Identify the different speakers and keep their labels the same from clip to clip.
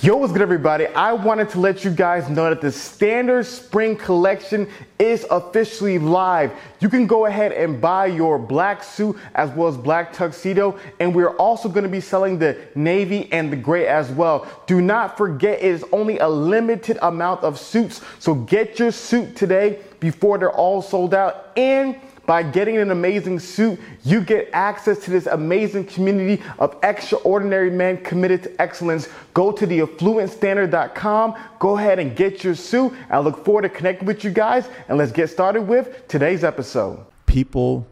Speaker 1: Yo, what's good, everybody? I wanted to let you guys know that the Standard Spring Collection is officially live. You can go ahead and buy your black suit as well as black tuxedo, and we're also going to be selling the navy and the gray as well. Do not forget, it is only a limited amount of suits, so get your suit today before they're all sold out. And by getting an amazing suit, you get access to this amazing community of extraordinary men committed to excellence. Go to theaffluentstandard.com, go ahead and get your suit. I look forward to connecting with you guys, and let's get started with today's episode.
Speaker 2: People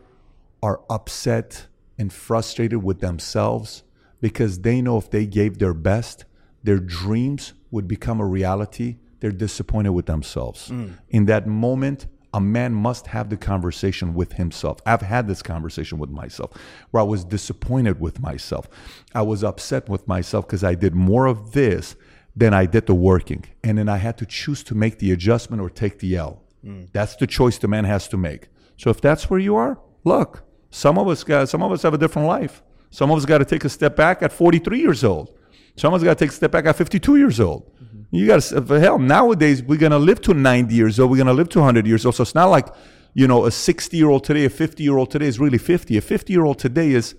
Speaker 2: are upset and frustrated with themselves because they know if they gave their best, their dreams would become a reality. They're disappointed with themselves. Mm. In that moment, a man must have the conversation with himself. I've had this conversation with myself where I was disappointed with myself. I was upset with myself because I did more of this than I did the working. And then I had to choose to make the adjustment or take the L. Hmm. That's the choice the man has to make. So if that's where you are, look, some of us got some of us have a different life. Some of us got to take a step back at 43 years old. Some of us got to take a step back at 52 years old. You got to, hell, nowadays we're going to live to 90 years old. We're going to live to 100 years old. So it's not like, you know, a 60 year old today, a 50 year old today is really 50. A 50 year old today is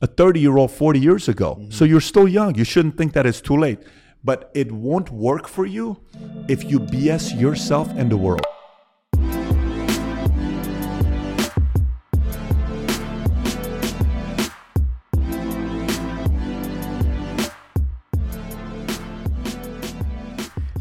Speaker 2: a 30 year old 40 years ago. Mm-hmm. So you're still young. You shouldn't think that it's too late. But it won't work for you if you BS yourself and the world.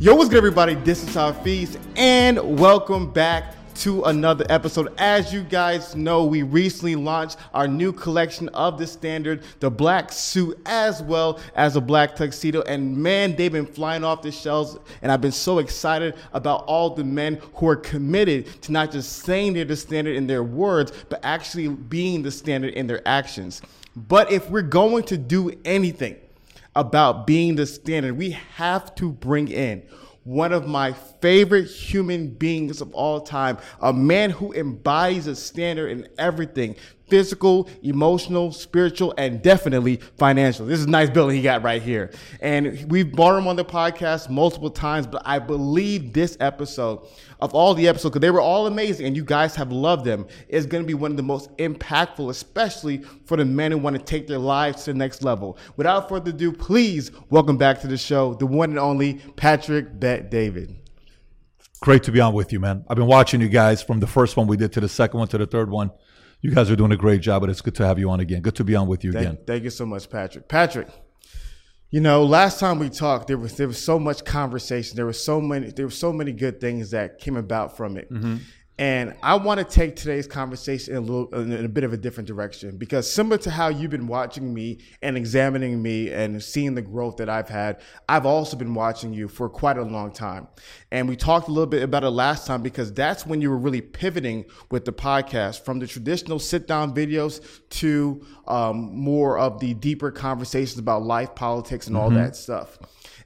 Speaker 1: Yo, what's good, everybody? This is Hafeez, and welcome back to another episode. As you guys know, we recently launched our new collection of the standard, the black suit, as well as a black tuxedo. And man, they've been flying off the shelves, and I've been so excited about all the men who are committed to not just saying they're the standard in their words, but actually being the standard in their actions. But if we're going to do anything, about being the standard, we have to bring in one of my favorite human beings of all time, a man who embodies a standard in everything physical, emotional, spiritual, and definitely financial. This is a nice building he got right here. And we've brought him on the podcast multiple times, but I believe this episode, of all the episodes, because they were all amazing and you guys have loved them, is going to be one of the most impactful, especially for the men who want to take their lives to the next level. Without further ado, please welcome back to the show the one and only Patrick Bet David.
Speaker 2: Great to be on with you, man. I've been watching you guys from the first one we did to the second one to the third one. You guys are doing a great job, but it's good to have you on again. Good to be on with you
Speaker 1: Thank,
Speaker 2: again.
Speaker 1: thank you so much, Patrick. Patrick, you know, last time we talked, there was there was so much conversation. There was so many there were so many good things that came about from it. Mm-hmm. And I want to take today's conversation in a little in a bit of a different direction because similar to how you've been watching me and examining me and seeing the growth that I've had, I've also been watching you for quite a long time. And we talked a little bit about it last time because that's when you were really pivoting with the podcast from the traditional sit down videos to um, more of the deeper conversations about life, politics, and all that stuff.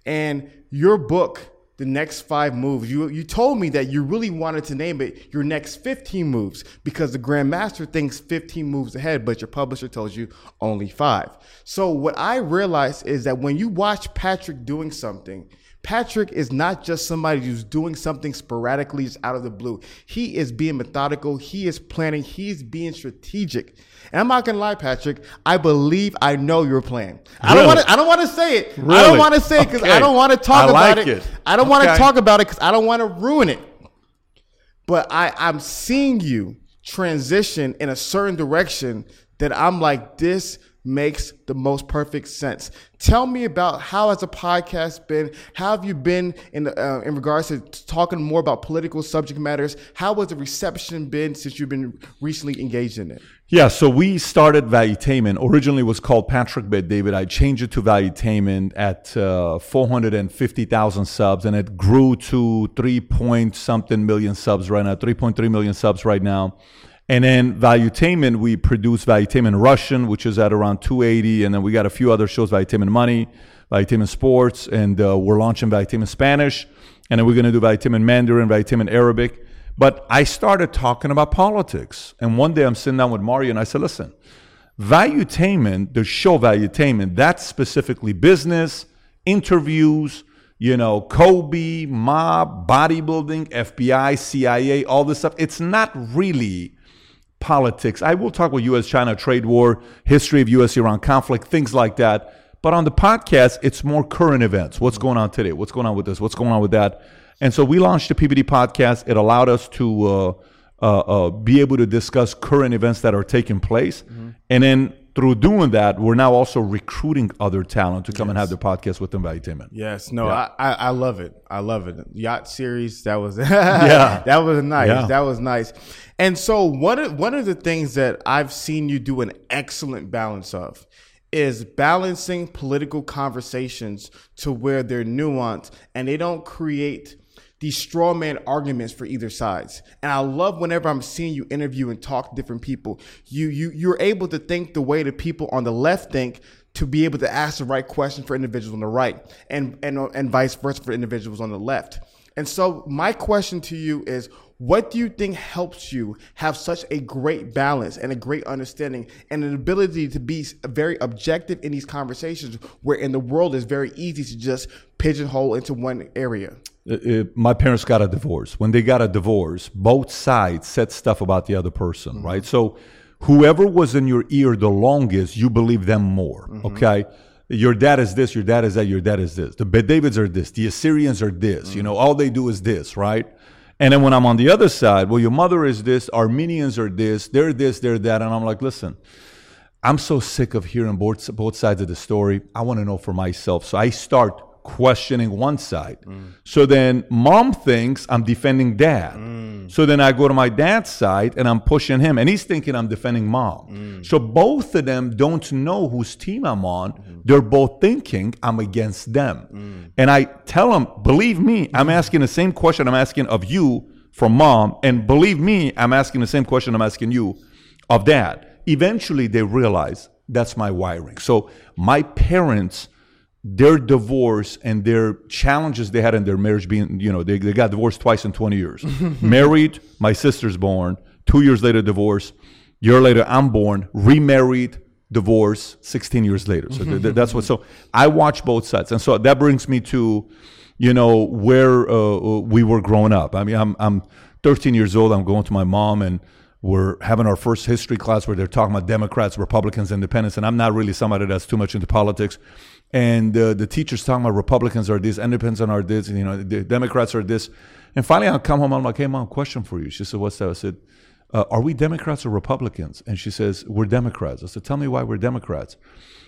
Speaker 1: And your book, the next five moves. You you told me that you really wanted to name it your next 15 moves because the grandmaster thinks 15 moves ahead, but your publisher tells you only five. So what I realized is that when you watch Patrick doing something, Patrick is not just somebody who's doing something sporadically just out of the blue. He is being methodical, he is planning, he's being strategic. And I'm not gonna lie, Patrick. I believe I know your plan. I don't want to. I don't want to say it.
Speaker 2: Really?
Speaker 1: I don't want to say it because I don't want to talk
Speaker 2: I
Speaker 1: about it.
Speaker 2: it.
Speaker 1: I don't want to talk about it because I don't want to ruin it. But I, I'm seeing you transition in a certain direction that I'm like, this makes the most perfect sense. Tell me about how has the podcast been? How have you been in the, uh, in regards to talking more about political subject matters? How has the reception been since you've been recently engaged in it?
Speaker 2: Yeah, so we started Valuetainment. Originally, it was called Patrick Bet David. I changed it to Valuetainment at uh, 450,000 subs, and it grew to three point something million subs right now, 3.3 million subs right now. And then Valuetainment, we produce Valuetainment Russian, which is at around 280, and then we got a few other shows, Valuetainment Money, Valuetainment Sports, and uh, we're launching Valuetainment Spanish, and then we're going to do Valuetainment Mandarin, Valuetainment Arabic. But I started talking about politics. And one day I'm sitting down with Mario and I said, listen, valuetainment, the show valuetainment, that's specifically business, interviews, you know, Kobe, mob, bodybuilding, FBI, CIA, all this stuff. It's not really politics. I will talk about US China trade war, history of US Iran conflict, things like that. But on the podcast, it's more current events. What's going on today? What's going on with this? What's going on with that? And so we launched the PBD podcast. It allowed us to uh, uh, uh, be able to discuss current events that are taking place. Mm-hmm. And then through doing that, we're now also recruiting other talent to come yes. and have the podcast with Entertainment.
Speaker 1: Yes, no, yeah. I, I love it. I love it. Yacht series, that was yeah, that was nice. Yeah. That was nice. And so one of one of the things that I've seen you do an excellent balance of is balancing political conversations to where they're nuanced and they don't create these straw man arguments for either sides. And I love whenever I'm seeing you interview and talk to different people, you you you're able to think the way the people on the left think to be able to ask the right question for individuals on the right and and and vice versa for individuals on the left. And so my question to you is what do you think helps you have such a great balance and a great understanding and an ability to be very objective in these conversations where in the world it's very easy to just pigeonhole into one area?
Speaker 2: Uh, uh, my parents got a divorce. When they got a divorce, both sides said stuff about the other person, mm-hmm. right? So whoever was in your ear the longest, you believe them more, mm-hmm. okay? Your dad is this, your dad is that, your dad is this. The Davids are this, the Assyrians are this, mm-hmm. you know, all they do is this, right? And then when I'm on the other side, well, your mother is this, Armenians are this, they're this, they're that. And I'm like, listen, I'm so sick of hearing both, both sides of the story. I want to know for myself. So I start questioning one side. Mm. So then mom thinks I'm defending dad. Mm. So then I go to my dad's side and I'm pushing him, and he's thinking I'm defending mom. Mm. So both of them don't know whose team I'm on. Mm-hmm. They're both thinking I'm against them. Mm. And I tell them, believe me, I'm mm. asking the same question I'm asking of you from mom. And believe me, I'm asking the same question I'm asking you of dad. Eventually, they realize that's my wiring. So my parents their divorce and their challenges they had in their marriage being, you know, they, they got divorced twice in 20 years. Married, my sister's born. Two years later, divorce. Year later, I'm born. Remarried, divorce. 16 years later. So th- th- that's what. So I watch both sides, and so that brings me to, you know, where uh, we were growing up. I mean, I'm I'm 13 years old. I'm going to my mom and we're having our first history class where they're talking about Democrats, Republicans, Independents, and I'm not really somebody that's too much into politics and uh, the teachers talking about Republicans are this, Independents are this, and, you know, the Democrats are this. And finally, I come home. I'm like, "Hey, mom, question for you." She said, "What's that?" I said, uh, "Are we Democrats or Republicans?" And she says, "We're Democrats." I said, "Tell me why we're Democrats."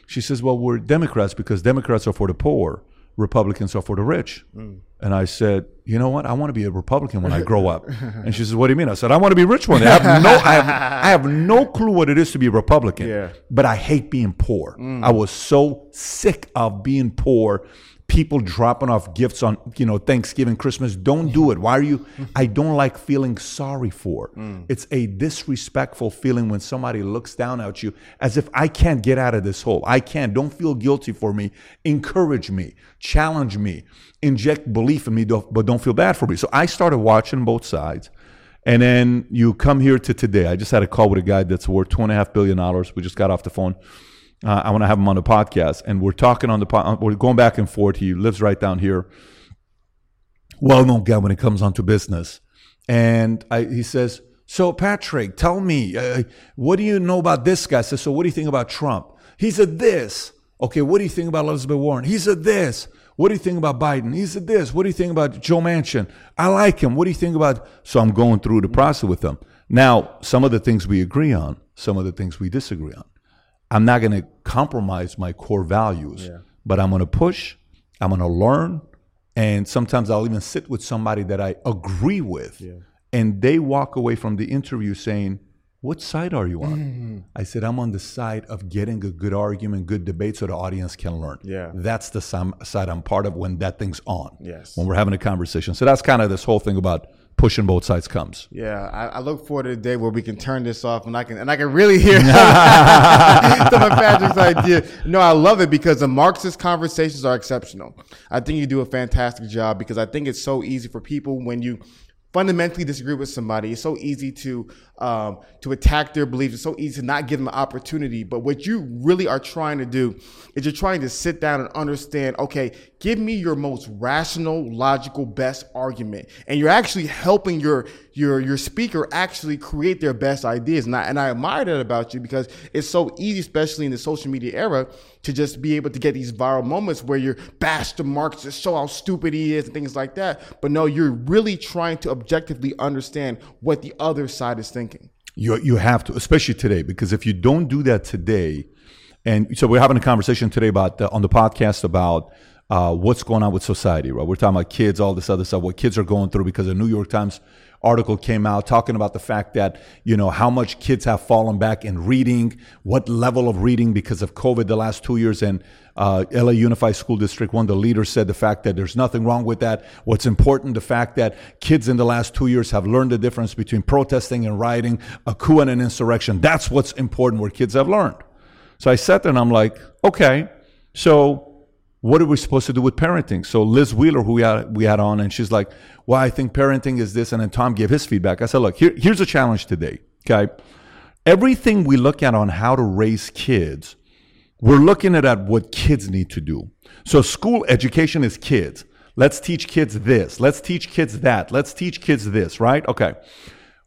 Speaker 2: She says, "Well, we're Democrats because Democrats are for the poor, Republicans are for the rich." Mm. And I said, you know what? I want to be a Republican when I grow up. And she said, what do you mean? I said, I want to be rich one day. I have no, I have, I have no clue what it is to be a Republican, yeah. but I hate being poor. Mm. I was so sick of being poor people dropping off gifts on you know Thanksgiving, Christmas. Don't do it. Why are you? I don't like feeling sorry for. Mm. It's a disrespectful feeling when somebody looks down at you as if I can't get out of this hole. I can't. Don't feel guilty for me. Encourage me. Challenge me. Inject belief in me, but don't feel bad for me. So I started watching both sides. And then you come here to today. I just had a call with a guy that's worth two and a half billion dollars. We just got off the phone uh, I want to have him on the podcast, and we're talking on the pod. We're going back and forth. He lives right down here. Well-known guy when it comes onto business, and I, he says, "So Patrick, tell me, uh, what do you know about this guy?" I said, "So what do you think about Trump?" He said, "This." Okay, what do you think about Elizabeth Warren? He said, "This." What do you think about Biden? He said this. What do you think about Joe Manchin? I like him. What do you think about? So I'm going through the process with them. Now, some of the things we agree on, some of the things we disagree on. I'm not going to compromise my core values, yeah. but I'm going to push, I'm going to learn, and sometimes I'll even sit with somebody that I agree with, yeah. and they walk away from the interview saying, what side are you on? Mm-hmm. I said, I'm on the side of getting a good argument, good debate so the audience can learn.
Speaker 1: Yeah.
Speaker 2: That's the side I'm part of when that thing's on.
Speaker 1: Yes.
Speaker 2: When we're having a conversation. So that's kind of this whole thing about pushing both sides comes.
Speaker 1: Yeah, I, I, look forward to the day where we can turn this off and I can and I can really hear some of Patrick's idea. No, I love it because the Marxist conversations are exceptional. I think you do a fantastic job because I think it's so easy for people when you fundamentally disagree with somebody. It's so easy to um, to attack their beliefs. It's so easy to not give them an opportunity. But what you really are trying to do is you're trying to sit down and understand. Okay, give me your most rational, logical, best argument, and you're actually helping your your your speaker actually create their best ideas. And I, and I admire that about you because it's so easy, especially in the social media era, to just be able to get these viral moments where you're bash the Marxist, show how stupid he is, and things like that. But no, you're really trying to objectively understand what the other side is thinking.
Speaker 2: You you have to, especially today, because if you don't do that today, and so we're having a conversation today about uh, on the podcast about uh, what's going on with society, right? We're talking about kids, all this other stuff, what kids are going through because the New York Times article came out talking about the fact that you know how much kids have fallen back in reading, what level of reading because of COVID the last two years, and uh, LA Unified School District, one of the leaders said the fact that there's nothing wrong with that. What's important, the fact that kids in the last two years have learned the difference between protesting and rioting, a coup and an insurrection. That's what's important, where kids have learned. So I sat there and I'm like, okay, so what are we supposed to do with parenting? So Liz Wheeler, who we had, we had on, and she's like, well, I think parenting is this. And then Tom gave his feedback. I said, look, here, here's a challenge today. Okay. Everything we look at on how to raise kids we're looking at, at what kids need to do. So school education is kids. Let's teach kids this. Let's teach kids that. Let's teach kids this, right? Okay.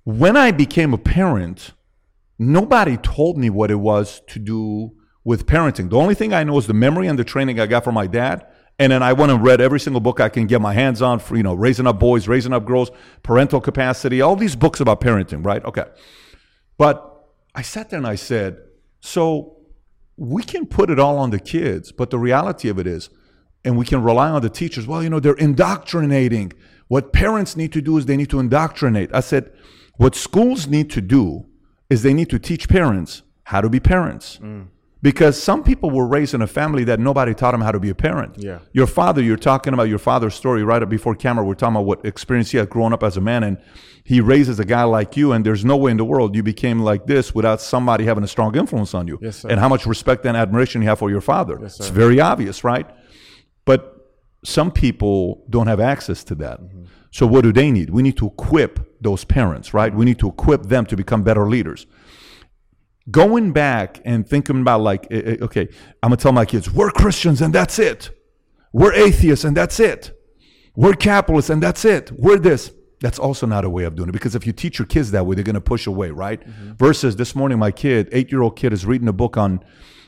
Speaker 2: When I became a parent, nobody told me what it was to do with parenting. The only thing I know is the memory and the training I got from my dad. And then I went and read every single book I can get my hands on for, you know, raising up boys, raising up girls, parental capacity, all these books about parenting, right? Okay. But I sat there and I said, so we can put it all on the kids, but the reality of it is, and we can rely on the teachers, well, you know, they're indoctrinating. What parents need to do is they need to indoctrinate. I said, what schools need to do is they need to teach parents how to be parents. Mm. Because some people were raised in a family that nobody taught them how to be a parent.
Speaker 1: Yeah.
Speaker 2: Your father, you're talking about your father's story right before camera. We're talking about what experience he had growing up as a man. And he raises a guy like you, and there's no way in the world you became like this without somebody having a strong influence on you.
Speaker 1: Yes, sir.
Speaker 2: And how much respect and admiration you have for your father.
Speaker 1: Yes, sir.
Speaker 2: It's very obvious, right? But some people don't have access to that. Mm-hmm. So what do they need? We need to equip those parents, right? We need to equip them to become better leaders. Going back and thinking about like, eh, eh, okay, I'm gonna tell my kids, we're Christians and that's it. We're atheists and that's it. We're capitalists and that's it. We're this that's also not a way of doing it because if you teach your kids that way, they're to push away, right? Mm-hmm. Versus this morning, my kid, eight year old kid, is reading a book on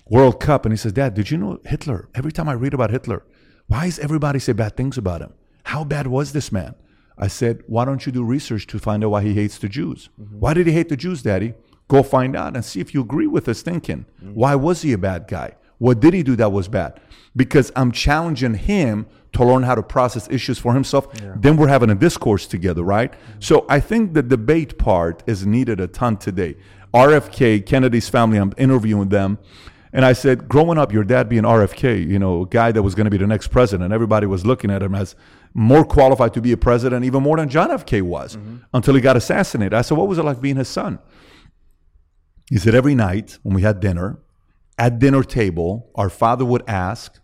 Speaker 2: World Cup and he says, Dad, did you know Hitler? Every time I read about Hitler, why does everybody say bad things about him? How bad was this man? I said, Why don't you do research to find out why he hates the Jews? Mm-hmm. Why did he hate the Jews, Daddy? Go find out and see if you agree with his thinking. Mm-hmm. Why was he a bad guy? What did he do that was bad? Because I'm challenging him to learn how to process issues for himself. Yeah. Then we're having a discourse together, right? Mm-hmm. So I think the debate part is needed a ton today. RFK, Kennedy's family, I'm interviewing them. And I said, growing up, your dad being RFK, you know, a guy that was going to be the next president, everybody was looking at him as more qualified to be a president, even more than John F. K. was, mm-hmm. until he got assassinated. I said, what was it like being his son? He said, every night when we had dinner, at dinner table, our father would ask,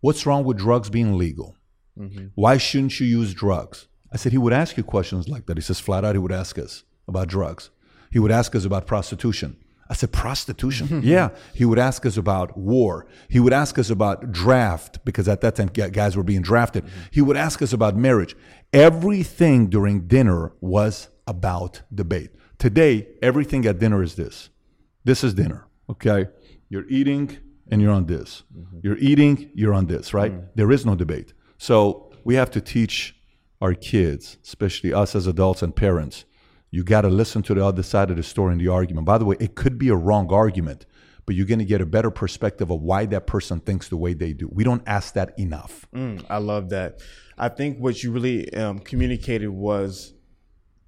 Speaker 2: What's wrong with drugs being legal? Mm-hmm. Why shouldn't you use drugs? I said, He would ask you questions like that. He says, flat out, he would ask us about drugs. He would ask us about prostitution. I said, prostitution? yeah. He would ask us about war. He would ask us about draft, because at that time guys were being drafted. Mm-hmm. He would ask us about marriage. Everything during dinner was about debate. Today, everything at dinner is this. This is dinner, okay? You're eating and you're on this. Mm-hmm. You're eating, you're on this, right? Mm. There is no debate. So we have to teach our kids, especially us as adults and parents, you got to listen to the other side of the story and the argument. By the way, it could be a wrong argument, but you're going to get a better perspective of why that person thinks the way they do. We don't ask that enough.
Speaker 1: Mm, I love that. I think what you really um, communicated was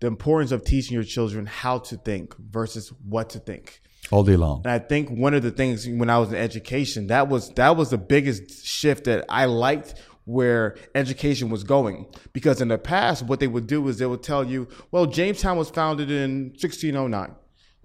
Speaker 1: the importance of teaching your children how to think versus what to think
Speaker 2: all day long.
Speaker 1: And I think one of the things when I was in education, that was that was the biggest shift that I liked where education was going. Because in the past, what they would do is they would tell you, well, Jamestown was founded in 1609.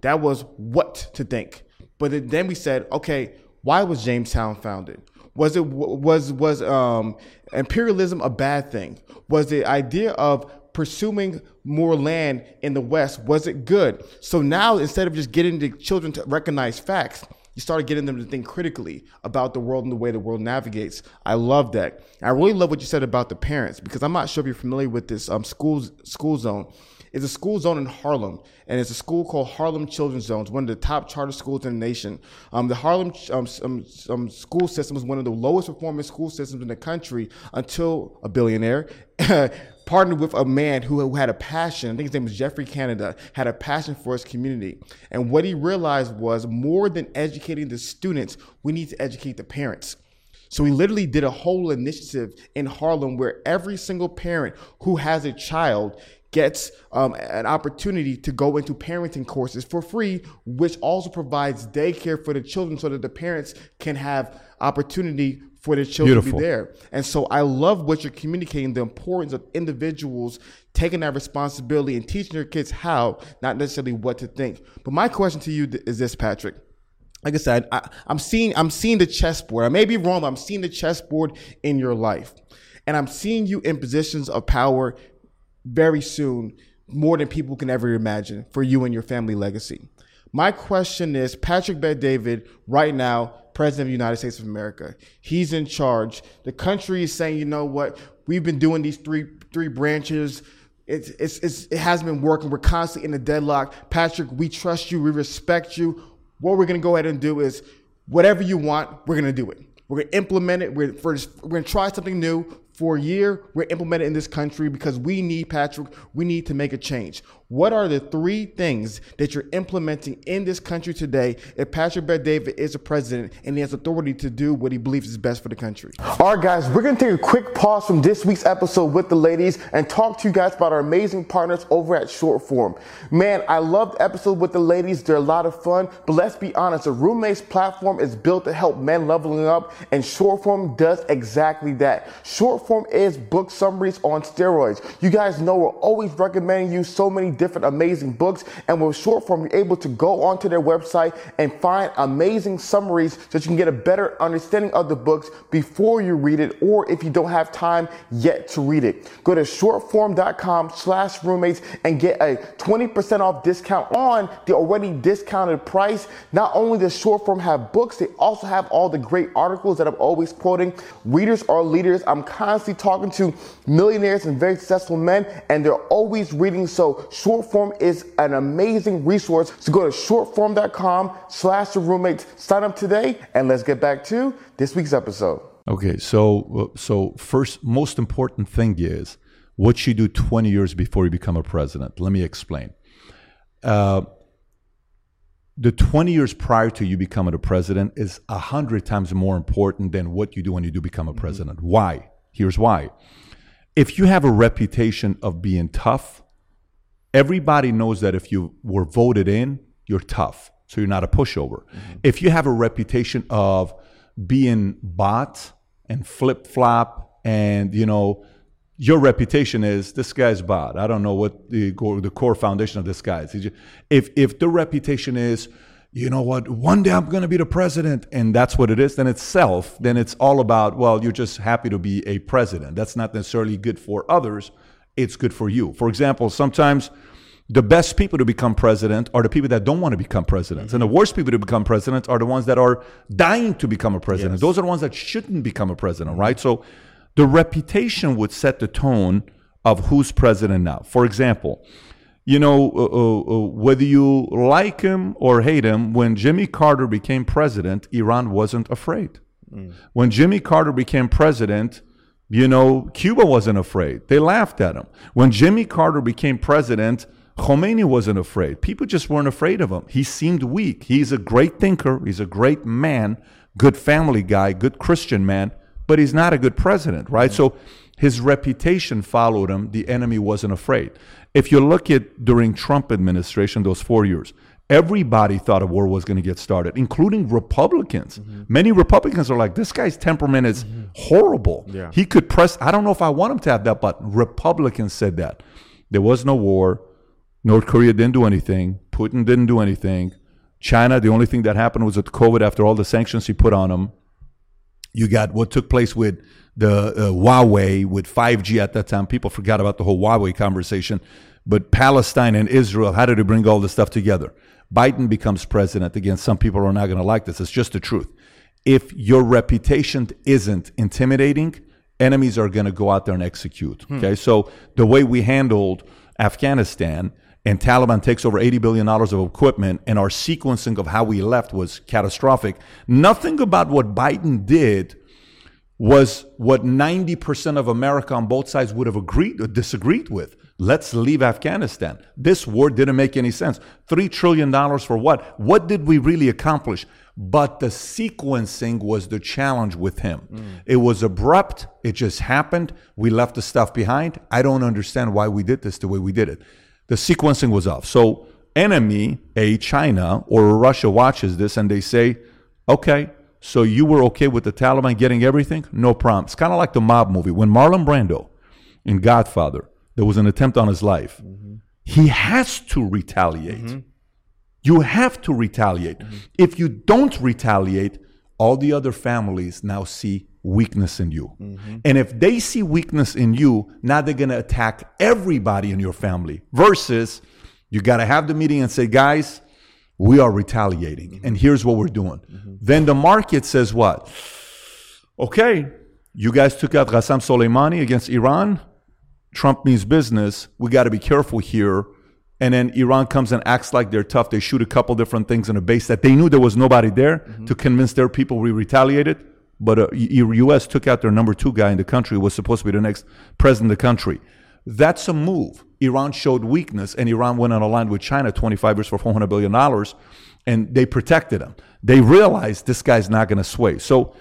Speaker 1: That was what to think. But then we said, okay, why was Jamestown founded? Was it was was um, imperialism a bad thing? Was the idea of pursuing more land in the West wasn't good. So now instead of just getting the children to recognize facts, you started getting them to think critically about the world and the way the world navigates. I love that. I really love what you said about the parents because I'm not sure if you're familiar with this um, school school zone. It's a school zone in Harlem, and it's a school called Harlem Children's Zones, one of the top charter schools in the nation. Um, the Harlem um, um, um, school system was one of the lowest performing school systems in the country until a billionaire partnered with a man who, who had a passion. I think his name was Geoffrey Canada, had a passion for his community. And what he realized was more than educating the students, we need to educate the parents. So he literally did a whole initiative in Harlem where every single parent who has a child gets um, an opportunity to go into parenting courses for free, which also provides daycare for the children so that the parents can have opportunity for their children Beautiful. to be there. And so I love what you're communicating the importance of individuals taking that responsibility and teaching their kids how, not necessarily what to think. But my question to you is this, Patrick. Like I said, I, am seeing I'm seeing the chessboard. I may be wrong, but I'm seeing the chessboard in your life. And I'm seeing you in positions of power very soon, more than people can ever imagine for you and your family legacy. My question is Patrick Bet David, right now, President of the United States of America. He's in charge. The country is saying, you know what, we've been doing these three three branches. It's, it's, it's, it hasn't been working. We're constantly in a deadlock. Patrick, we trust you. We respect you. What we're going to go ahead and do is whatever you want, we're going to do it. We're going to implement it. We're, we're going to try something new for a year. We're implementing in this country because we need, Patrick, we need to make a change. What are the three things that you're implementing in this country today if Patrick Bet David is a president and he has authority to do what he believes is best for the country? All right, guys, we're going to take a quick pause from this week's episode with the ladies and talk to you guys about our amazing partners over at Shortform. Man, I loved episode with the ladies. They're a lot of fun, but let's be honest, the roommates platform is built to help men leveling up, and Shortform does exactly that. Short Form is book summaries on steroids. You guys know we're always recommending you so many different amazing books. And with Shortform, you're able to go onto their website and find amazing summaries so that you can get a better understanding of the books before you read it or if you don't have time yet to read it. Go to shortform.com slash roommates and get a 20% off discount on the already discounted price. Not only does Shortform have books, they also have all the great articles that I'm always quoting. Readers are leaders. I'm constantly talking to millionaires and very successful men and they're always reading. So short Shortform is an amazing resource. So go to shortform.com slash the roommates, sign up today, and let's get back to this week's episode.
Speaker 2: Okay, so so first, most important thing is what you do 20 years before you become a president. Let me explain. Uh, the 20 years prior to you becoming a president is a hundred times more important than what you do when you do become a mm-hmm. president. Mm-hmm. Why? Here's why. If you have a reputation of being tough, everybody knows that if you were voted in, you're tough. So you're not a pushover. Mm-hmm. If you have a reputation of being bought and flip flop and, you know, your reputation is this guy's bad. I don't know what the, the core foundation of this guy is. If, if the reputation is, you know what, one day I'm going to be the president, and that's what it is, then it's self, then it's all about, well, you're just happy to be a president. That's not necessarily good for others it's good for you. For example, sometimes the best people to become president are the people that don't want to become presidents. Mm-hmm. And the worst people to become presidents are the ones that are dying to become a president. Yes. Those are the ones that shouldn't become a president, right? So the reputation would set the tone of who's president now. For example, you know, uh, uh, uh, whether you like him or hate him, when Jimmy Carter became president, Iran wasn't afraid. Mm. When Jimmy Carter became president, you know, Cuba wasn't afraid. They laughed at him. When Jimmy Carter became president, Khomeini wasn't afraid. People just weren't afraid of him. He seemed weak. He's a great thinker. He's a great man, good family guy, good Christian man, but he's not a good president, right? Mm-hmm. So his reputation followed him. The enemy wasn't afraid. If you look at during Trump administration, those four years, everybody thought a war was going to get started, including Republicans. Mm-hmm. Many Republicans are like, this guy's temperament is mm-hmm. horrible. Yeah. He could press, I don't know if I want him to have that button. Republicans said that. There was no war. North Korea didn't do anything. Putin didn't do anything. China, the only thing that happened was with COVID after all the sanctions he put on them. You got what took place with the uh, Huawei with 5G at that time. People forgot about the whole Huawei conversation. But Palestine and Israel, how did it bring all this stuff together? Biden becomes president. Again, some people are not going to like this. It's just the truth. If your reputation isn't intimidating, enemies are going to go out there and execute. Hmm. Okay. So the way we handled Afghanistan and Taliban takes over $80 billion of equipment and our sequencing of how we left was catastrophic. Nothing about what Biden did was what 90% of America on both sides would have agreed or disagreed with. Let's leave Afghanistan. This war didn't make any sense. $3 trillion for what? What did we really accomplish? But the sequencing was the challenge with him. Mm. It was abrupt. It just happened. We left the stuff behind. I don't understand why we did this the way we did it. The sequencing was off. So, enemy, a China or Russia watches this and they say, okay, so you were okay with the Taliban getting everything? No problem. It's kind of like the mob movie. When Marlon Brando in Godfather there was an attempt on his life, mm-hmm. he has to retaliate. Mm-hmm. You have to retaliate. Mm-hmm. If you don't retaliate, all the other families now see weakness in you. Mm-hmm. And if they see weakness in you, now they're going to attack everybody in your family. Versus, you got to have the meeting and say, guys, we are retaliating. Mm-hmm. And here's what we're doing. Mm-hmm. Then the market says, what? Okay, you guys took out Qasem Soleimani against Iran. Trump means business. We got to be careful here. And then Iran comes and acts like they're tough. They shoot a couple different things in a base that they knew there was nobody there mm-hmm. to convince their people we retaliated. But uh, U.S. took out their number two guy in the country, was supposed to be the next president of the country. That's a move. Iran showed weakness, and Iran went on a line with China 25 years for $400 billion, and they protected him. They realized this guy's not going to sway. So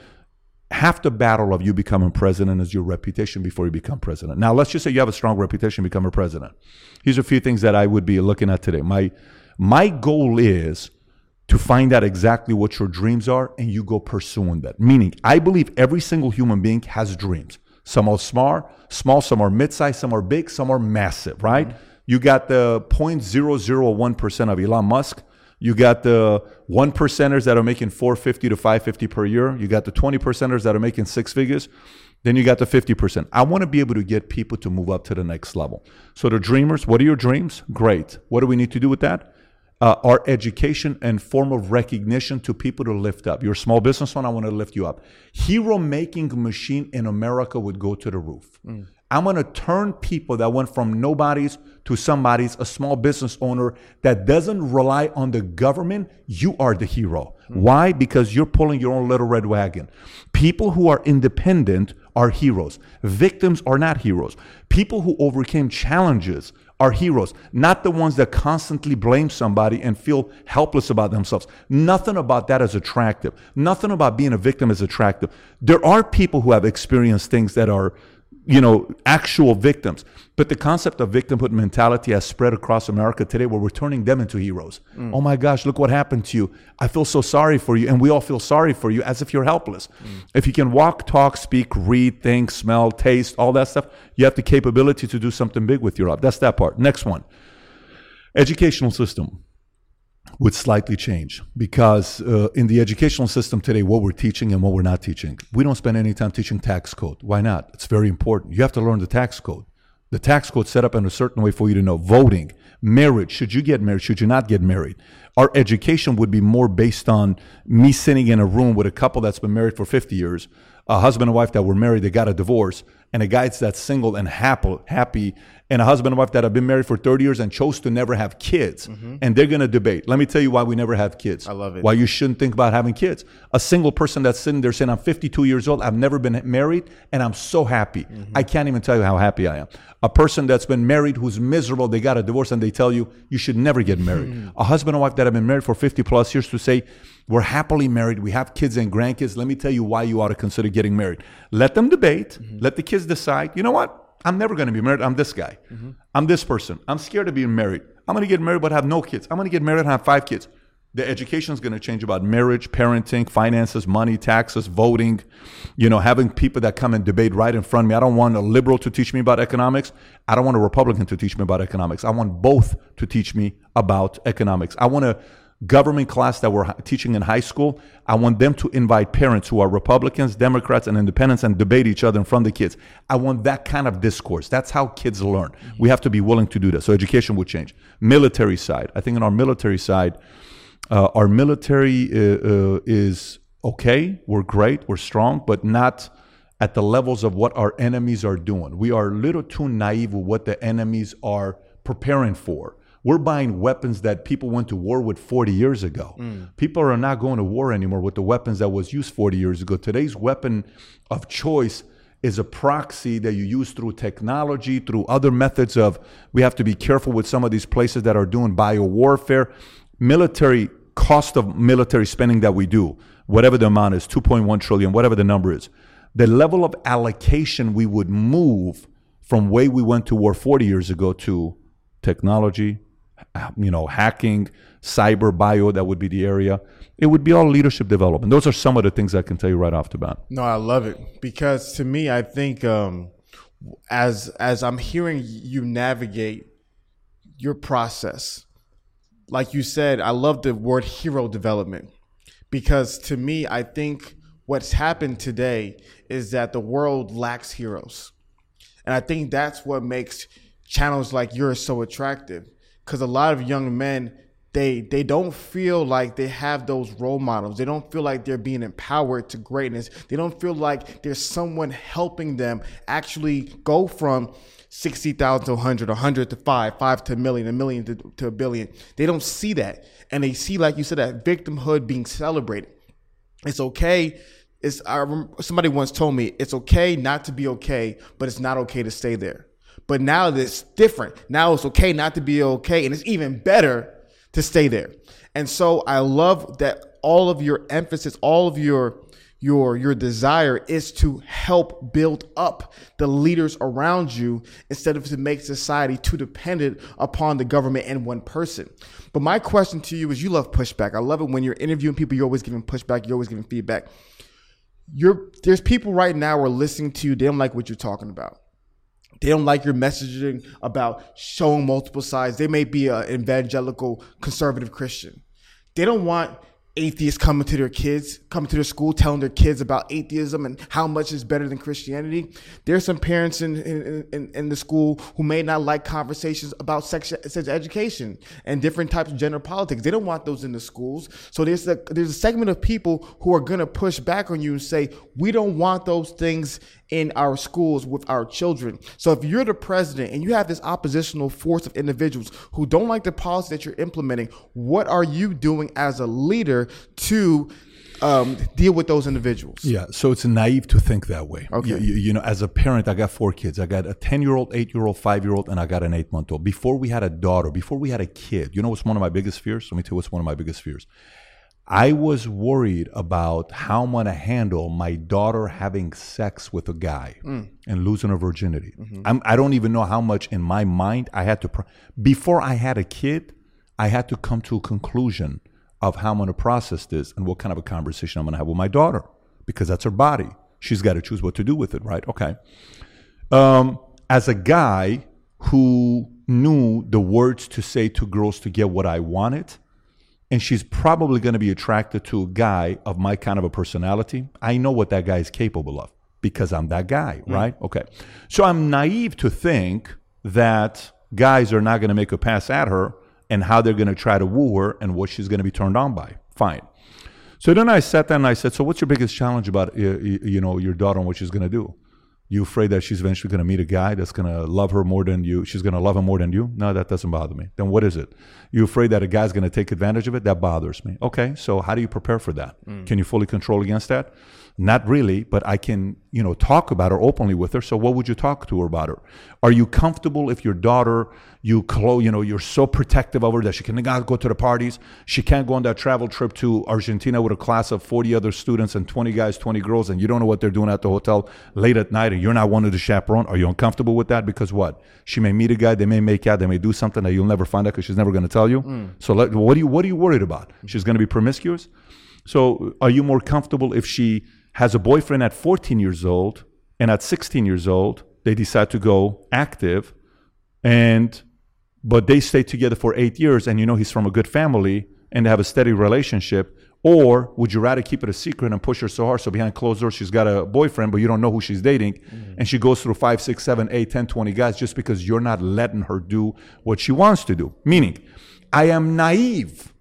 Speaker 2: half the battle of you becoming president is your reputation before you become president. Now, let's just say you have a strong reputation, become a president. Here's a few things that I would be looking at today. My my goal is to find out exactly what your dreams are and you go pursuing that. Meaning, I believe every single human being has dreams. Some are small, small, some are mid-sized, some are big, some are massive, right? Mm-hmm. You got the 0.001% of Elon Musk you got the one percenters that are making 450 to 550 per year. You got the 20 percenters that are making six figures. Then you got the 50%. I want to be able to get people to move up to the next level. So the dreamers, what are your dreams? Great. What do we need to do with that? Uh, our education and form of recognition to people to lift up. You're a small business owner, I want to lift you up. Hero making machine in America would go to the roof. Mm. I'm going to turn people that went from nobodies to somebody's, a small business owner that doesn't rely on the government. You are the hero. Mm-hmm. Why? Because you're pulling your own little red wagon. People who are independent are heroes. Victims are not heroes. People who overcame challenges are heroes, not the ones that constantly blame somebody and feel helpless about themselves. Nothing about that is attractive. Nothing about being a victim is attractive. There are people who have experienced things that are you know, actual victims. But the concept of victimhood mentality has spread across America today where we're turning them into heroes. Mm. Oh my gosh, look what happened to you. I feel so sorry for you. And we all feel sorry for you as if you're helpless. Mm. If you can walk, talk, speak, read, think, smell, taste, all that stuff, you have the capability to do something big with your life. That's that part. Next one educational system would slightly change because uh, in the educational system today, what we're teaching and what we're not teaching, we don't spend any time teaching tax code. Why not? It's very important. You have to learn the tax code. The tax code set up in a certain way for you to know voting, marriage. Should you get married? Should you not get married? Our education would be more based on me sitting in a room with a couple that's been married for 50 years, a husband and wife that were married, they got a divorce, and a guy that's single and happy, happy and a husband and wife that have been married for 30 years and chose to never have kids. Mm-hmm. And they're going to debate. Let me tell you why we never have kids.
Speaker 1: I love it.
Speaker 2: Why you shouldn't think about having kids. A single person that's sitting there saying, I'm 52 years old, I've never been married, and I'm so happy. Mm-hmm. I can't even tell you how happy I am. A person that's been married who's miserable, they got a divorce, and they tell you, you should never get married. A husband and wife that have been married for 50 plus years to say, we're happily married, we have kids and grandkids. Let me tell you why you ought to consider getting married. Let them debate, mm-hmm. let the kids decide. You know what? I'm never going to be married. I'm this guy. Mm-hmm. I'm this person. I'm scared of being married. I'm going to get married but have no kids. I'm going to get married and have five kids. The education is going to change about marriage, parenting, finances, money, taxes, voting, you know, having people that come and debate right in front of me. I don't want a liberal to teach me about economics. I don't want a Republican to teach me about economics. I want both to teach me about economics. I want to government class that we're teaching in high school, I want them to invite parents who are Republicans, Democrats, and independents and debate each other in front of the kids. I want that kind of discourse. That's how kids learn. Mm-hmm. We have to be willing to do that. So education would change. Military side. I think in our military side, uh, our military uh, uh, is okay. We're great. We're strong, but not at the levels of what our enemies are doing. We are a little too naive with what the enemies are preparing for. We're buying weapons that people went to war with 40 years ago. Mm. People are not going to war anymore with the weapons that was used 40 years ago. Today's weapon of choice is a proxy that you use through technology, through other methods of we have to be careful with some of these places that are doing bio warfare. Military cost of military spending that we do, whatever the amount is, 2.1 trillion, whatever the number is. The level of allocation we would move from way we went to war 40 years ago to technology, you know, hacking, cyber, bio, that would be the area. It would be all leadership development. Those are some of the things I can tell you right off the bat.
Speaker 1: No, I love it because to me, I think um, as as I'm hearing you navigate your process, like you said, I love the word hero development because to me, I think what's happened today is that the world lacks heroes. And I think that's what makes channels like yours so attractive because a lot of young men they they don't feel like they have those role models. They don't feel like they're being empowered to greatness. They don't feel like there's someone helping them actually go from 60,000 to 100, 100 to 5, 5 to a million, a million to, to a billion. They don't see that. And they see, like you said, that victimhood being celebrated. It's okay. It's I somebody once told me it's okay not to be okay, but it's not okay to stay there. But now it's different. Now it's okay not to be okay. And it's even better to stay there. And so I love that all of your emphasis, all of your your your desire is to help build up the leaders around you instead of to make society too dependent upon the government and one person. But my question to you is you love pushback. I love it when you're interviewing people, you're always giving pushback, you're always giving feedback. You're there's people right now who are listening to you, they don't like what you're talking about. They don't like your messaging about showing multiple sides. They may be an evangelical conservative Christian. They don't want atheists coming to their kids, coming to their school, telling their kids about atheism and how much is better than Christianity. There's some parents in, in, in, in the school who may not like conversations about sex, sex education and different types of gender politics. They don't want those in the schools. So there's a, there's a segment of people who are going to push back on you and say, we don't want those things in our schools with our children. So if you're the president and you have this oppositional force of individuals who don't like the policy that you're implementing, what are you doing as a leader to um, deal with those individuals?
Speaker 2: Yeah, so it's naive to think that way. Okay. You, you, you know, as a parent, I got four kids. I got a 10 year old, 8 year old, 5 year old, and I got an 8 month old. Before we had a daughter, before we had a kid, you know what's one of my biggest fears? Let me tell you what's one of my biggest fears. I was worried about how I'm going to handle my daughter having sex with a guy mm. and losing her virginity. Mm-hmm. I do not even know how much in my mind I had to. Pro- Before I had a kid, I had to come to a conclusion of how I'm going to process this and what kind of a conversation I'm going to have with my daughter because that's her body. She's got to choose what to do with it, right? Okay. Um, as a guy who knew the words to say to girls to get what I wanted, and she's probably going to be attracted to a guy of my kind of a personality. I know what that guy is capable of because I'm that guy, mm. right? Okay. So I'm naive to think that guys are not going to make a pass at her and how they're going to try to woo her and what she's going to be turned on by. Fine. So then I sat there and I said, "So what's your biggest challenge about you know your daughter and what she's going to do?" You afraid that she's eventually going to meet a guy that's going to love her more than you? She's going to love him more than you? No, that doesn't bother me. Then what is it? You afraid that a guy's going to take advantage of it? That bothers me. Okay, so how do you prepare for that? Mm. Can you fully control against that? Not really, but I can, you know, talk about her openly with her. So what would you talk to her about her? Are you comfortable if your daughter, you clo- you know, you're so protective of her that she cannot go to the parties, she can't go on that travel trip to Argentina with a class of 40 other students and 20 guys, 20 girls, and you don't know what they're doing at the hotel late at night, and you're not one of the chaperone? Are you uncomfortable with that? Because what? She may meet a guy, they may make out, they may do something that you'll never find out because she's never going to tell you. Mm. So let, what are you what are you worried about? She's going to be promiscuous. So are you more comfortable if she has a boyfriend at 14 years old, and at 16 years old, they decide to go active, and but they stay together for eight years, and you know he's from a good family, and they have a steady relationship? Or would you rather keep it a secret and push her so hard so behind closed doors she's got a boyfriend, but you don't know who she's dating, mm-hmm. and she goes through five, six, seven, eight, 10, 20 guys just because you're not letting her do what she wants to do? Meaning, I am naive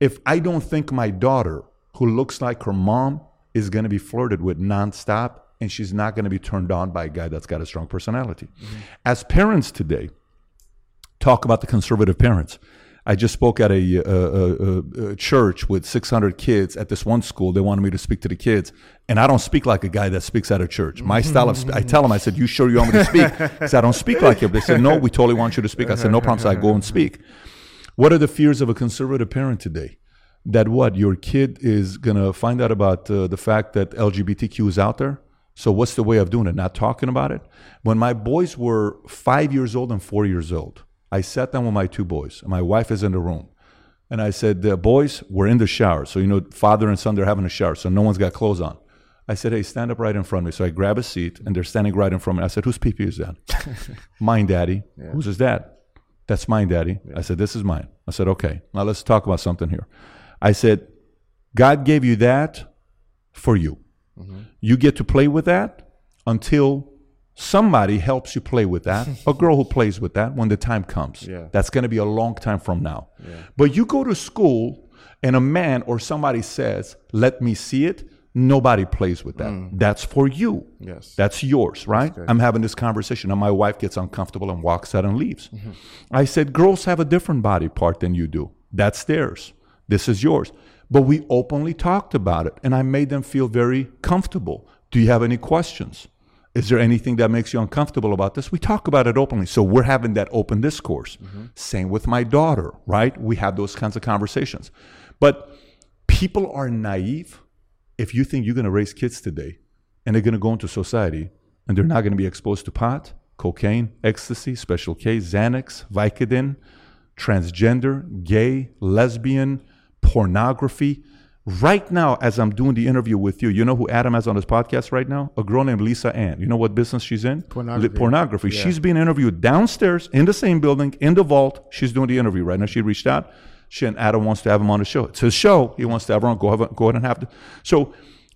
Speaker 2: if I don't think my daughter, who looks like her mom, is going to be flirted with nonstop and she's not going to be turned on by a guy that's got a strong personality. Mm-hmm. As parents today, talk about the conservative parents. I just spoke at a, a, a, a, church with 600 kids at this one school. They wanted me to speak to the kids, and I don't speak like a guy that speaks at a church. My style of sp- I tell them, I said, "You sure you want me to speak?" I said, "I don't speak like you." They said, "No, we totally want you to speak." I said, "No problem." So I go and speak. What are the fears of a conservative parent today? That what your kid is gonna find out about uh, the fact that LGBTQ is out there. So what's the way of doing it? Not talking about it. When my boys were five years old and four years old I sat down with my two boys, and my wife is in the room. And I said, the Boys, we're in the shower. So, you know, father and son, they're having a shower. So, no one's got clothes on. I said, Hey, stand up right in front of me. So I grab a seat, and they're standing right in front of me. I said, Whose pee pee is that? mine, daddy. Yeah. Whose is that? That's mine, daddy. Yeah. I said, This is mine. I said, Okay, now let's talk about something here. I said, God gave you that for you. Mm-hmm. You get to play with that until somebody helps you play with that a girl who plays with that when the time comes yeah. that's going to be a long time from now yeah. but you go to school and a man or somebody says let me see it nobody plays with that mm. that's for you yes that's yours right that's i'm having this conversation and my wife gets uncomfortable and walks out and leaves mm-hmm. i said girls have a different body part than you do that's theirs this is yours but we openly talked about it and i made them feel very comfortable do you have any questions is there anything that makes you uncomfortable about this? We talk about it openly. So we're having that open discourse. Mm-hmm. Same with my daughter, right? We have those kinds of conversations. But people are naive if you think you're going to raise kids today and they're going to go into society and they're not going to be exposed to pot, cocaine, ecstasy, special K, Xanax, Vicodin, transgender, gay, lesbian, pornography. Right now, as I'm doing the interview with you, you know who Adam has on his podcast right now? A girl named Lisa Ann. You know what business she's in?
Speaker 1: Pornography.
Speaker 2: pornography. Yeah. She's being interviewed downstairs in the same building, in the vault. She's doing the interview right now. She reached out. She and Adam wants to have him on the show. It's his show. He wants to have her on. Go, have, go ahead and have to. So,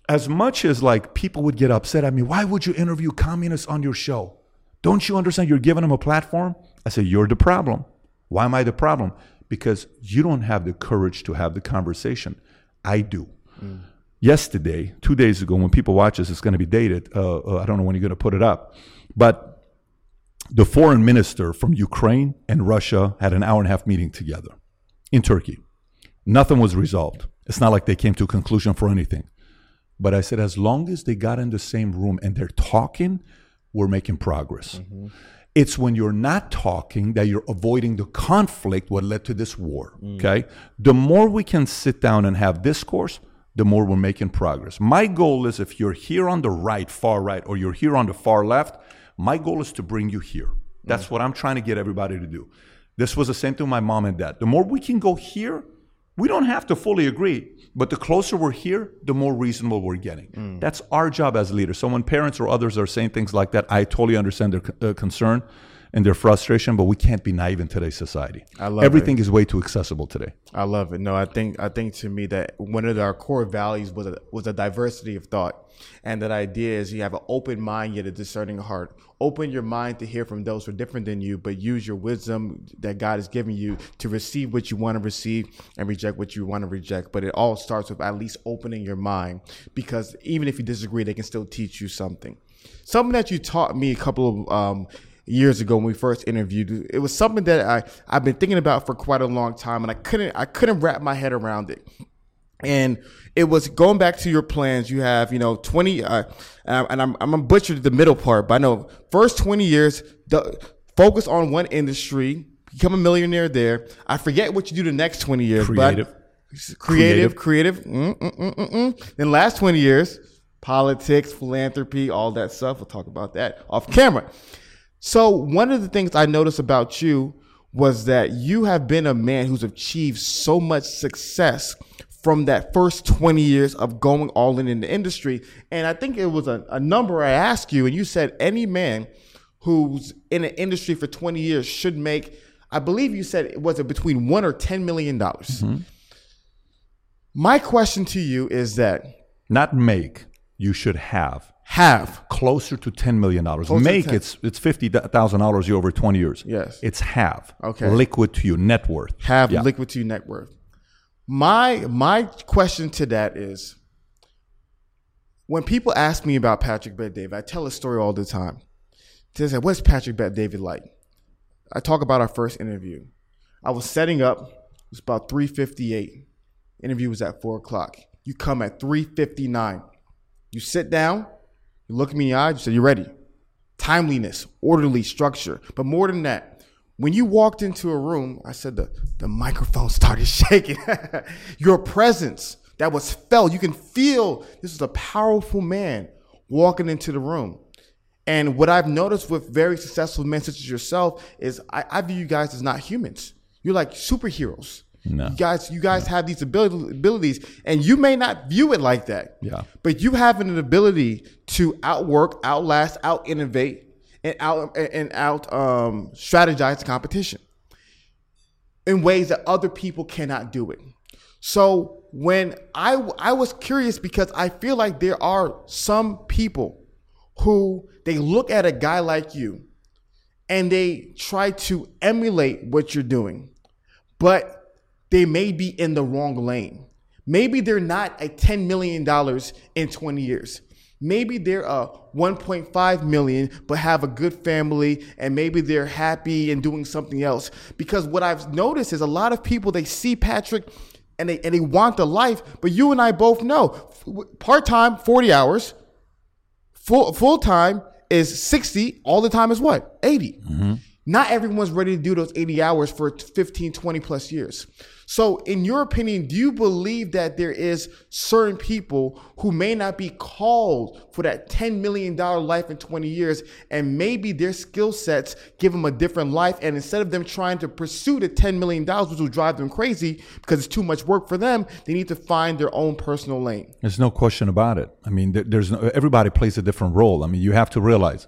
Speaker 2: as much as like people would get upset at me, why would you interview communists on your show? Don't you understand you're giving them a platform? I say, you're the problem. Why am I the problem? Because you don't have the courage to have the conversation. I do. Mm. Yesterday, two days ago, when people watch this, it's going to be dated. Uh, uh, I don't know when you're going to put it up, but the foreign minister from Ukraine and Russia had an hour and a half meeting together in Turkey. Nothing was resolved. It's not like they came to a conclusion for anything. But I said, as long as they got in the same room and they're talking, we're making progress. Mm-hmm. It's when you're not talking that you're avoiding the conflict what led to this war. Mm. Okay. The more we can sit down and have discourse, the more we're making progress. My goal is if you're here on the right, far right, or you're here on the far left, my goal is to bring you here. That's mm. what I'm trying to get everybody to do. This was the same thing with my mom and dad. The more we can go here, we don't have to fully agree, but the closer we're here, the more reasonable we're getting. Mm. That's our job as leaders. So when parents or others are saying things like that, I totally understand their uh, concern and their frustration, but we can't be naive in today's society. I love everything it. is way too accessible today.
Speaker 1: I love it. No, I think I think to me that one of our core values was a, was a diversity of thought, and that idea is you have an open mind yet a discerning heart. Open your mind to hear from those who are different than you, but use your wisdom that God has given you to receive what you want to receive and reject what you want to reject. But it all starts with at least opening your mind, because even if you disagree, they can still teach you something. Something that you taught me a couple of um, years ago when we first interviewed. It was something that I I've been thinking about for quite a long time, and I couldn't I couldn't wrap my head around it. And it was going back to your plans. You have, you know, 20, uh, and I'm, I'm gonna butcher the middle part, but I know first 20 years, the, focus on one industry, become a millionaire there. I forget what you do the next 20 years,
Speaker 2: creative.
Speaker 1: but creative, creative. creative mm, mm, mm, mm, then last 20 years, politics, philanthropy, all that stuff. We'll talk about that off camera. So one of the things I noticed about you was that you have been a man who's achieved so much success from that first 20 years of going all in in the industry. And I think it was a, a number I asked you, and you said any man who's in an industry for 20 years should make, I believe you said, was it between one or $10 million? Mm-hmm. My question to you is that
Speaker 2: Not make. You should have
Speaker 1: have
Speaker 2: closer to ten million dollars.
Speaker 1: Closer to
Speaker 2: Make
Speaker 1: 10.
Speaker 2: it's it's fifty thousand dollars over twenty years.
Speaker 1: Yes.
Speaker 2: It's have.
Speaker 1: Okay.
Speaker 2: Liquid to you, net worth.
Speaker 1: have
Speaker 2: Yeah.
Speaker 1: liquid to your net worth. My my question to that is when people ask me about Patrick Bet David, I tell a story all the time. They say, "What's Patrick Bet David like?" I talk about our first interview. I was setting up. It was about three fifty eight. Interview was at four o'clock. You come at three fifty nine. You sit down. You look me in the eye. You say, You're ready?" Timeliness, orderly structure, but more than that, when you walked into a room, I said the, the microphone started shaking. Your presence that was felt, you can feel this is a powerful man walking into the room. And what I've noticed with very successful men such as yourself is I, I view you guys as not humans. You're like superheroes.
Speaker 2: No.
Speaker 1: You guys, you guys have these abilities, and you may not view it like that.
Speaker 2: Yeah.
Speaker 1: But you have an ability to outwork, outlast, out innovate, and out and out um, strategize the competition in ways that other people cannot do it. So when I I was curious because I feel like there are some people who they look at a guy like you and they try to emulate what you're doing, but they may be in the wrong lane. Maybe they're not a $10 million in 20 years. Maybe they're a 1.5 million, but have a good family, and maybe they're happy and doing something else. Because what I've noticed is a lot of people they see Patrick and they and they want the life, but you and I both know part time 40 hours, full full time is 60 all the time is what 80 mm-hmm. Not everyone's ready to do those 80 hours for 15 20 plus years so in your opinion do you believe that there is certain people who may not be called for that 10 million dollar life in 20 years and maybe their skill sets give them a different life and instead of them trying to pursue the 10 million dollars which will drive them crazy because it's too much work for them they need to find their own personal lane
Speaker 2: There's no question about it. I mean, there's no, everybody plays a different role. I mean, you have to realize.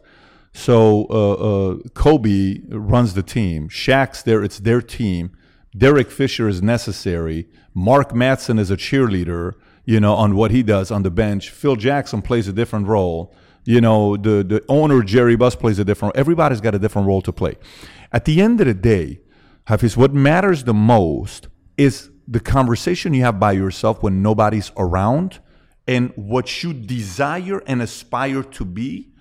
Speaker 2: So uh, uh, Kobe runs the team. Shaq's there; it's their team. Derek Fisher is necessary. Mark Madsen is a cheerleader. You know, on what he does on the bench. Phil Jackson plays a different role. You know, the the owner Jerry Buss plays a different. Everybody's got a different role to play. At the end of the day, Hafeez, what matters the most is the conversation you have by yourself when nobody's around and what you desire and aspire to be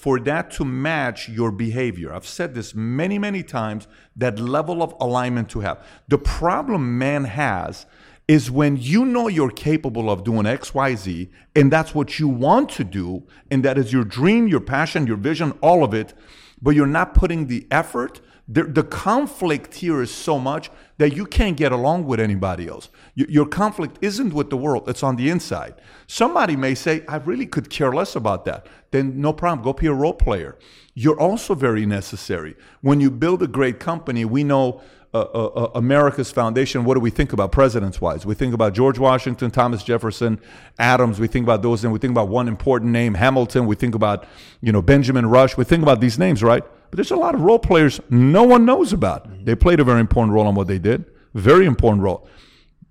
Speaker 2: for that to match your behavior. I've said this many, many times that level of alignment to have. The problem man has is when you know you're capable of doing XYZ and that's what you want to do, and that is your dream, your passion, your vision, all of it, but you're not putting the effort. The, the conflict here is so much that you can't get along with anybody else. Your, your conflict isn't with the world, it's on the inside. Somebody may say, I really could care less about that. Then no problem, go be a role player. You're also very necessary. When you build a great company, we know uh, uh, uh, America's foundation, what do we think about presidents wise? We think about George Washington, Thomas Jefferson, Adams. We think about those, and we think about one important name, Hamilton. We think about, you know, Benjamin Rush. We think about these names, right? But there's a lot of role players no one knows about. They played a very important role in what they did, very important role.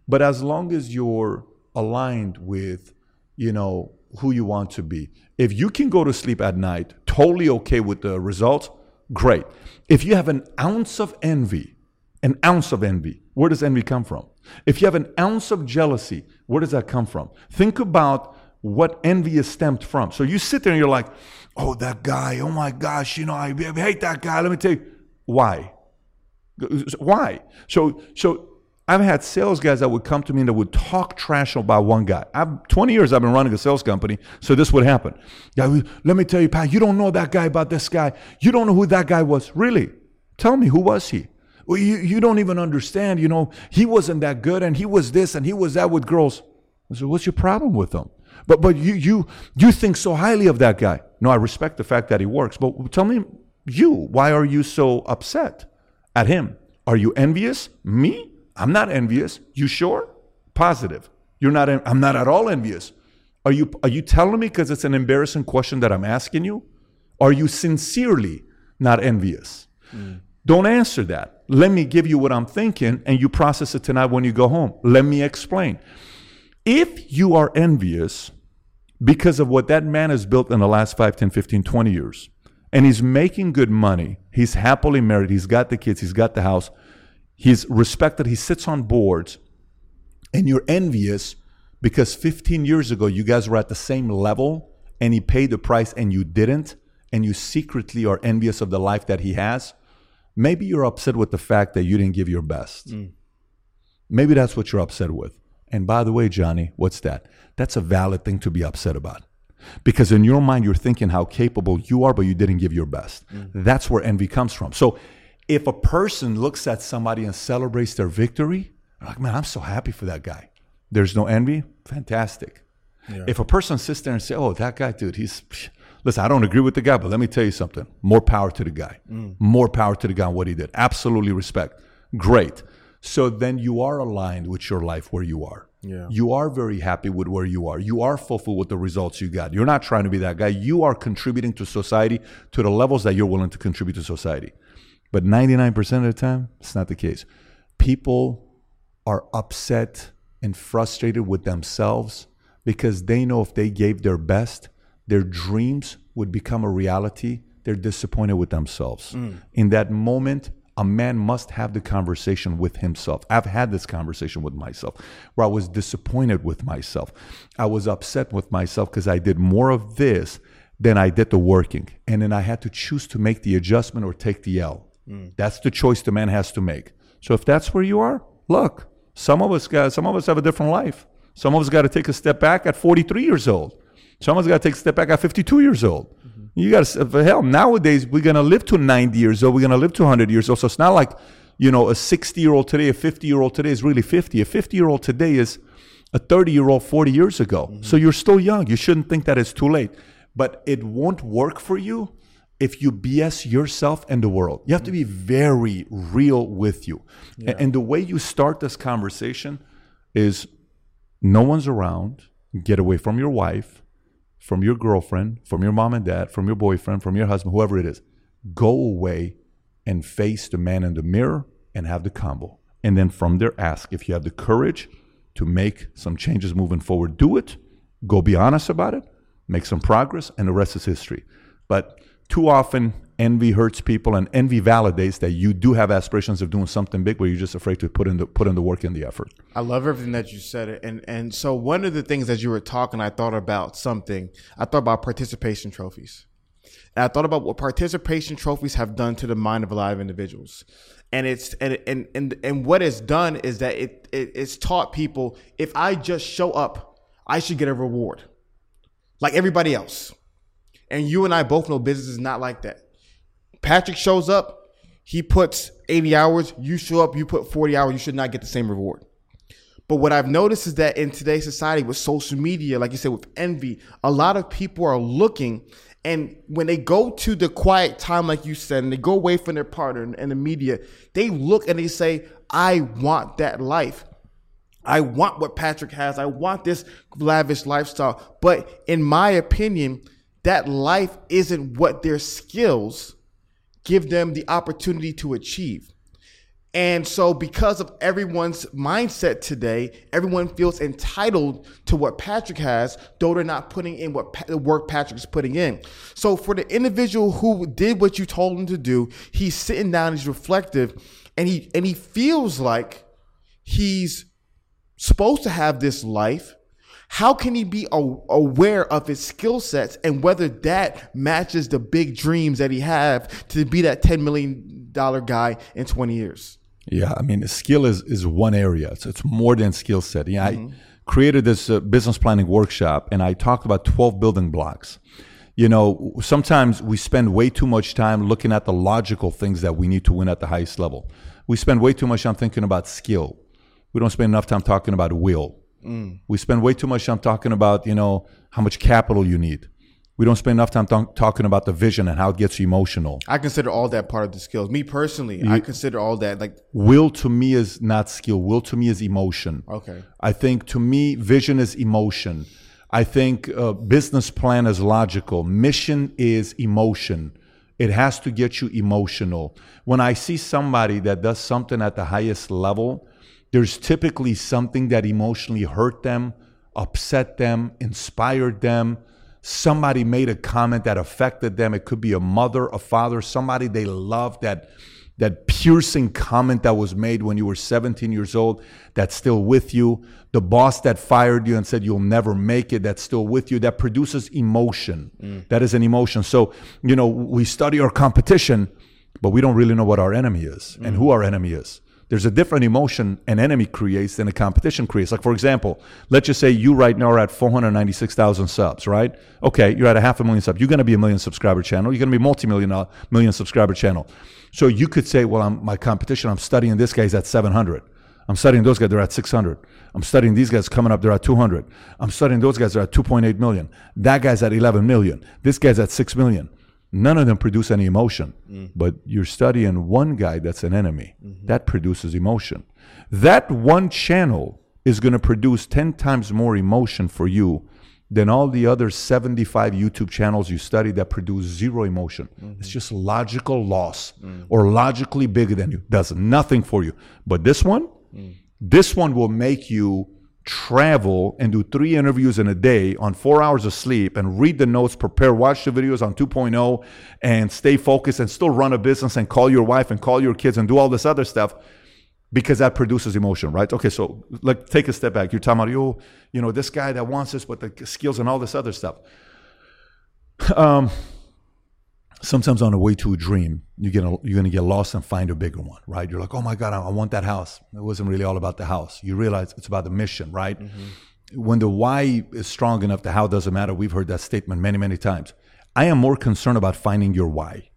Speaker 2: But as long as you're aligned with, you know, who you want to be, if you can go to sleep at night totally okay with the results, great. If you have an ounce of envy, an ounce of envy, where does envy come from? If you have an ounce of jealousy, where does that come from? Think about what envy is stemmed from. So you sit there and you're like, oh, that guy, oh my gosh, you know, I hate that guy. Let me tell you, why? Why? So, so I've had sales guys that would come to me and that would talk trash about one guy. I've 20 years I've been running a sales company, so this would happen. Yeah, let me tell you, Pat, you don't know that guy about this guy. You don't know who that guy was. Really? Tell me, who was he? Well, you, you don't even understand. You know, he wasn't that good, and he was this, and he was that with girls. I said, what's your problem with him? But but you you you think so highly of that guy. No, I respect the fact that he works. But tell me, you, why are you so upset at him? Are you envious? Me? I'm not envious. You sure? Positive. You're not. en- I'm not at all envious. Are you? Are you telling me because it's an embarrassing question that I'm asking you? Are you sincerely not envious? Mm. Don't answer that. Let me give you what I'm thinking, and you process it tonight when you go home. Let me explain. If you are envious because of what that man has built in the last 5, 10, 15, 20 years, and he's making good money, he's happily married, he's got the kids, he's got the house, he's respected, he sits on boards, and you're envious because 15 years ago you guys were at the same level and he paid the price and you didn't, and you secretly are envious of the life that he has, maybe you're upset with the fact that you didn't give your best. Mm. Maybe that's what you're upset with. And by the way, Johnny, what's that? That's a valid thing to be upset about. Because in your mind, you're thinking how capable you are, but you didn't give your best. Mm-hmm. That's where envy comes from. So if a person looks at somebody and celebrates their victory, like, man, I'm so happy for that guy. There's no envy. Fantastic. Yeah. If a person sits there and say, "Oh, that guy, dude, he's," listen, I don't agree with the guy, but let me tell you something. More power to the guy. Mm. More power to the guy on what he did. Absolutely respect. Great. So then you are aligned with your life where you are. Yeah. You are very happy with where you are. You are fulfilled with the results you got. You're not trying to be that guy. You are contributing to society to the levels that you're willing to contribute to society. But 99% of the time, it's not the case. People are upset and frustrated with themselves because they know if they gave their best, their dreams would become a reality. They're disappointed with themselves. Mm. In that moment, a man must have the conversation with himself. I've had this conversation with myself where I was disappointed with myself. I was upset with myself because I did more of this than I did the working. And then I had to choose to make the adjustment or take the L. Mm. That's the choice the man has to make. So if that's where you are, look, some of us got some of us have a different life. Some of us got to take a step back at 43 years old. Some of got to take a step back at 52 years old. Mm-hmm. You got to, hell, nowadays we're going to live to 90 years old. We're going to live to 100 years old. So it's not like, you know, a 60 year old today, a 50 year old today is really 50. A 50 year old today is a 30 year old 40 years ago. Mm-hmm. So you're still young. You shouldn't think that it's too late. But it won't work for you if you BS yourself and the world. You have to be very real with you. Yeah. And the way you start this conversation is no one's around, get away from your wife from your girlfriend, from your mom and dad, from your boyfriend, from your husband, whoever it is. Go away and face the man in the mirror and have the combo. And then from there, ask if you have the courage to make some changes moving forward. Do it. Go be honest about it. Make some progress, and the rest is history. But too often, envy hurts people, and envy validates that you do have aspirations of doing something big, but you're just afraid to put in the put in the work and the effort.
Speaker 1: I love everything that you said, and and so one of the things that you were talking, I thought about something. I thought about participation trophies, and I thought about what participation trophies have done to the mind of a lot of individuals. And it's and and and, and what it's done is that it, it it's taught people if I just show up, I should get a reward, like everybody else. And you and I both know business is not like that. Patrick shows up, he puts 80 hours, you show up, you put 40 hours, you should not get the same reward. But what I've noticed is that in today's society with social media, like you said, with envy, a lot of people are looking and when they go to the quiet time, like you said, and they go away from their partner and the media, they look and they say, I want that life. I want what Patrick has. I want this lavish lifestyle. But in my opinion, that life isn't what their skills give them the opportunity to achieve. And so, because of everyone's mindset today, everyone feels entitled to what Patrick has, though they're not putting in what the work Patrick's putting in. So, for the individual who did what you told him to do, he's sitting down, he's reflective, and he and he feels like he's supposed to have this life, how can he be aware of his skill sets and whether that matches the big dreams that he have to be that $10 million guy in 20 years?
Speaker 2: Yeah, I mean, skill is, is one area. It's, it's more than skill set. Yeah, mm-hmm. I created this uh, business planning workshop and I talked about 12 building blocks. You know, sometimes we spend way too much time looking at the logical things that we need to win at the highest level. We spend way too much time thinking about skill. We don't spend enough time talking about will. Mm. We spend way too much time talking about, you know, how much capital you need. We don't spend enough time th- talking about the vision and how it gets you emotional.
Speaker 1: I consider all that part of the skills. Me personally, you, I consider all that like
Speaker 2: will to me is not skill. Will to me is emotion.
Speaker 1: Okay.
Speaker 2: I think to me, vision is emotion. I think uh, business plan is logical. Mission is emotion. It has to get you emotional. When I see somebody that does something at the highest level, there's typically something that emotionally hurt them upset them, inspired them. Somebody made a comment that affected them. It could be a mother, a father, somebody they loved that that piercing comment that was made when you were 17 years old that's still with you the boss that fired you and said you'll never make it that's still with you that produces emotion mm. that is an emotion so you know we study our competition but we don't really know what our enemy is mm. and who our enemy is there's a different emotion an enemy creates than a competition creates. Like, for example, let's just say you right now are at 496,000 subs, right? Okay, you're at a half a million subs. You're going to be a million subscriber channel. You're going to be multi-million uh, million subscriber channel. So you could say, well, I'm, my competition, I'm studying this guy's at 700. I'm studying those guys, they're at 600. I'm studying these guys coming up, they're at 200. I'm studying those guys, they're at 2.8 million. That guy's at 11 million. This guy's at 6 million. None of them produce any emotion, mm. but you're studying one guy that's an enemy. Mm-hmm. That produces emotion. That one channel is going to produce 10 times more emotion for you than all the other 75 YouTube channels you study that produce zero emotion. Mm-hmm. It's just logical loss mm. or logically bigger than you. Does nothing for you. But this one, mm. this one will make you travel and do three interviews in a day on four hours of sleep and read the notes, prepare, watch the videos on 2.0 and stay focused and still run a business and call your wife and call your kids and do all this other stuff because that produces emotion, right? Okay, so like take a step back. You're talking about you, know, this guy that wants this, but the skills and all this other stuff. Um, sometimes on the way to a dream, you get a, you're to get lost and find a bigger one, right? You're like, oh my God, I, I, want that house. It wasn't really all about the house. You realize it's about the mission, right? Mm-hmm. When the why is strong enough, the how doesn't matter. We've heard that statement many, many times. I am more concerned about finding your why.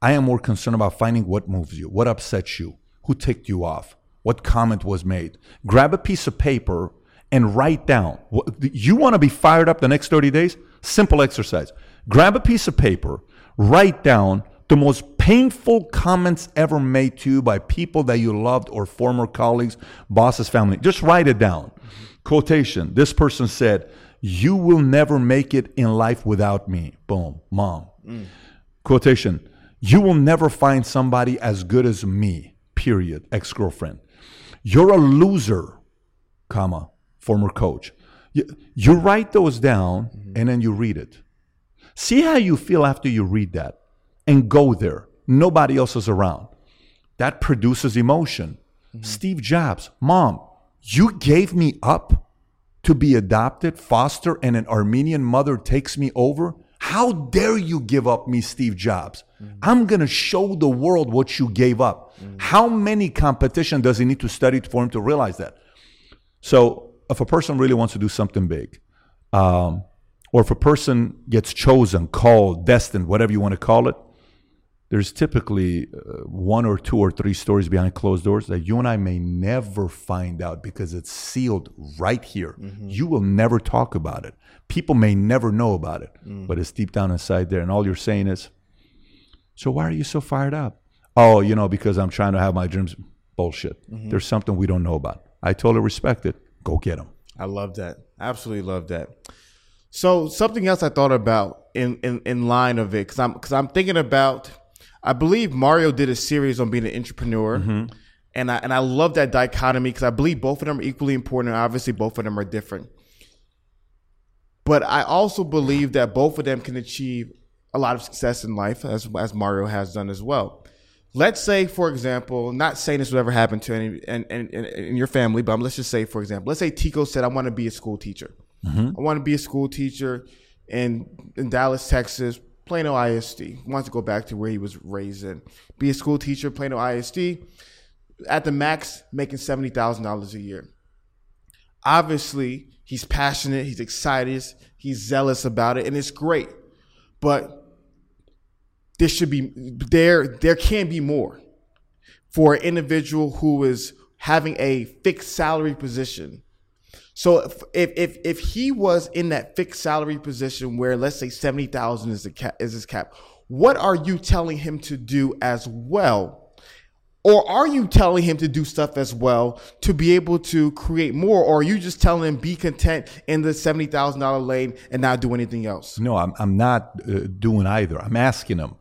Speaker 2: I am more concerned about finding what moves you, what upsets you, who ticked you off, what comment was made. Grab a piece of paper and write down. You want to be fired up the next 30 days? Simple exercise. Grab a piece of paper write down the most painful comments ever made to you by people that you loved or former colleagues, bosses, family. Just write it down. Quotation This person said, You will never make it in life without me. Boom, mom. Mm. Quotation You will never find somebody as good as me, period, ex girlfriend. You're a loser, comma, former coach. You, you write those down mm-hmm. and then you read it. See how you feel after you read that and go there. Nobody else is around. That produces emotion. Mm-hmm. Steve Jobs, mom, you gave me up to be adopted, foster, and an Armenian mother takes me over. How dare you give up me, Steve Jobs? Mm-hmm. I'm going to show the world what you gave up. Mm-hmm. How many competition does he need to study for him to realize that? So, if a person really wants to do something big, um, or if a person gets chosen, called, destined, whatever you want to call it, there's typically uh, one or two or three stories behind closed doors that you and I may never find out because it's sealed right here. Mm-hmm. You will never talk about it. People may never know about it, mm. but it's deep down inside there. And all you're saying is, so why are you so fired up? Oh, you know, because I'm trying to have my dreams. Bullshit. Mm-hmm. There's something we don't know about. I totally respect it. Go get them.
Speaker 1: I love that. Absolutely love that. So something else I thought about in in, in line of it because I'm because I'm thinking about I believe Mario did a series on being an entrepreneur. Mm-hmm. And I and I love that dichotomy because I believe both of them are equally important. And obviously, both of them are different. But I also believe that both of them can achieve a lot of success in life, as as Mario has done as well. Let's say, for example, not saying this would ever happen to any in, in, in your family, but let's just say, for example, let's say Tico said, "I want to be a school teacher." Mm-hmm. I want to be a school teacher in in Dallas, Texas, Plano ISD. He wants to go back to where he was raised in. Be a school teacher, Plano ISD, at the max, making seventy thousand dollars a year. Obviously, he's passionate, he's excited, he's zealous about it, and it's great. But there should be there there can be more for an individual who is having a fixed salary position so if, if if he was in that fixed salary position where let's say seventy thousand is the cap is his cap, what are you telling him to do as well? Or are you telling him to do stuff as well to be able to create more? Or are you just telling him be content in the seventy thousand dollar lane and not do anything else?
Speaker 2: No, I'm I'm not uh, doing either. I'm asking him,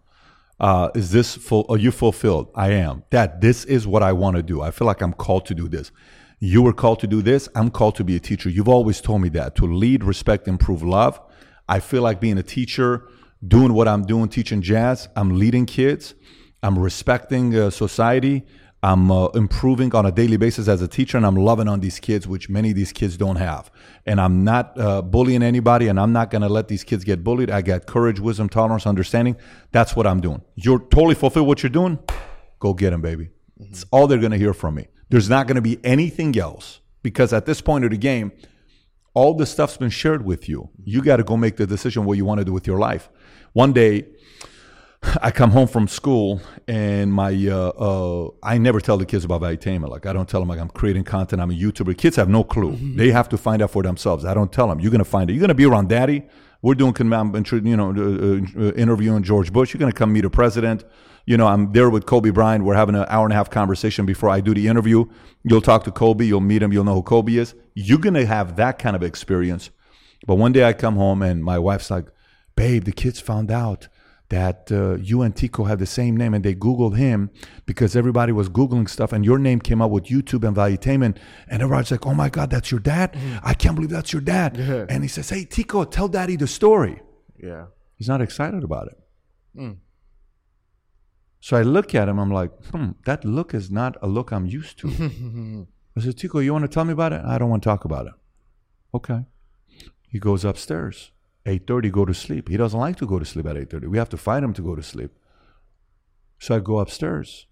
Speaker 2: uh, is this full? Are you fulfilled? I am. Dad, this is what I want to do. I feel like I'm called to do this You were called to do this. I'm called to be a teacher. You've always told me that to lead, respect, improve, love. I feel like being a teacher, doing what I'm doing, teaching jazz. I'm leading kids. I'm respecting uh, society. I'm uh, improving on a daily basis as a teacher, and I'm loving on these kids, which many of these kids don't have. And I'm not uh, bullying anybody, and I'm not going to let these kids get bullied. I got courage, wisdom, tolerance, understanding. That's what I'm doing. You're totally fulfill what you're doing. Go get them, baby. It's all they're going to hear from me. There's not going to be anything else because at this point of the game, all the stuff's been shared with you. You got to go make the decision what you want to do with your life. One day, I come home from school and my uh, uh, I never tell the kids about valuetainment. Like I don't tell them like I'm creating content. I'm a YouTuber. Kids have no clue. Mm-hmm. They have to find out for themselves. I don't tell them. You're gonna find it. You're gonna be around daddy. We're doing you know uh, uh, interviewing George Bush. You're gonna come meet a president. You know I'm there with Kobe Bryant. We're having an hour and a half conversation before I do the interview. You'll talk to Kobe. You'll meet him. You'll know who Kobe is. You're gonna have that kind of experience. But one day I come home and my wife's like, "Babe, the kids found out." that uh, you and Tico have the same name, and they Googled him because everybody was Googling stuff, and your name came up with YouTube and Valuetainment, and everybody's like, "Oh my God, that's your dad! Mm. I can't believe that's your dad!" Yeah. And he says, "Hey, Tico, tell Daddy the story."
Speaker 1: Yeah,
Speaker 2: he's not excited about it. Mm. So I look at him. I'm like, "Hmm, that look is not a look I'm used to." I said, "Tico, you want to tell me about it?" I don't want to talk about it. Okay. He goes upstairs. 8.30 go to sleep he doesn't like to go to sleep at 8.30 we have to fight him to go to sleep so i go upstairs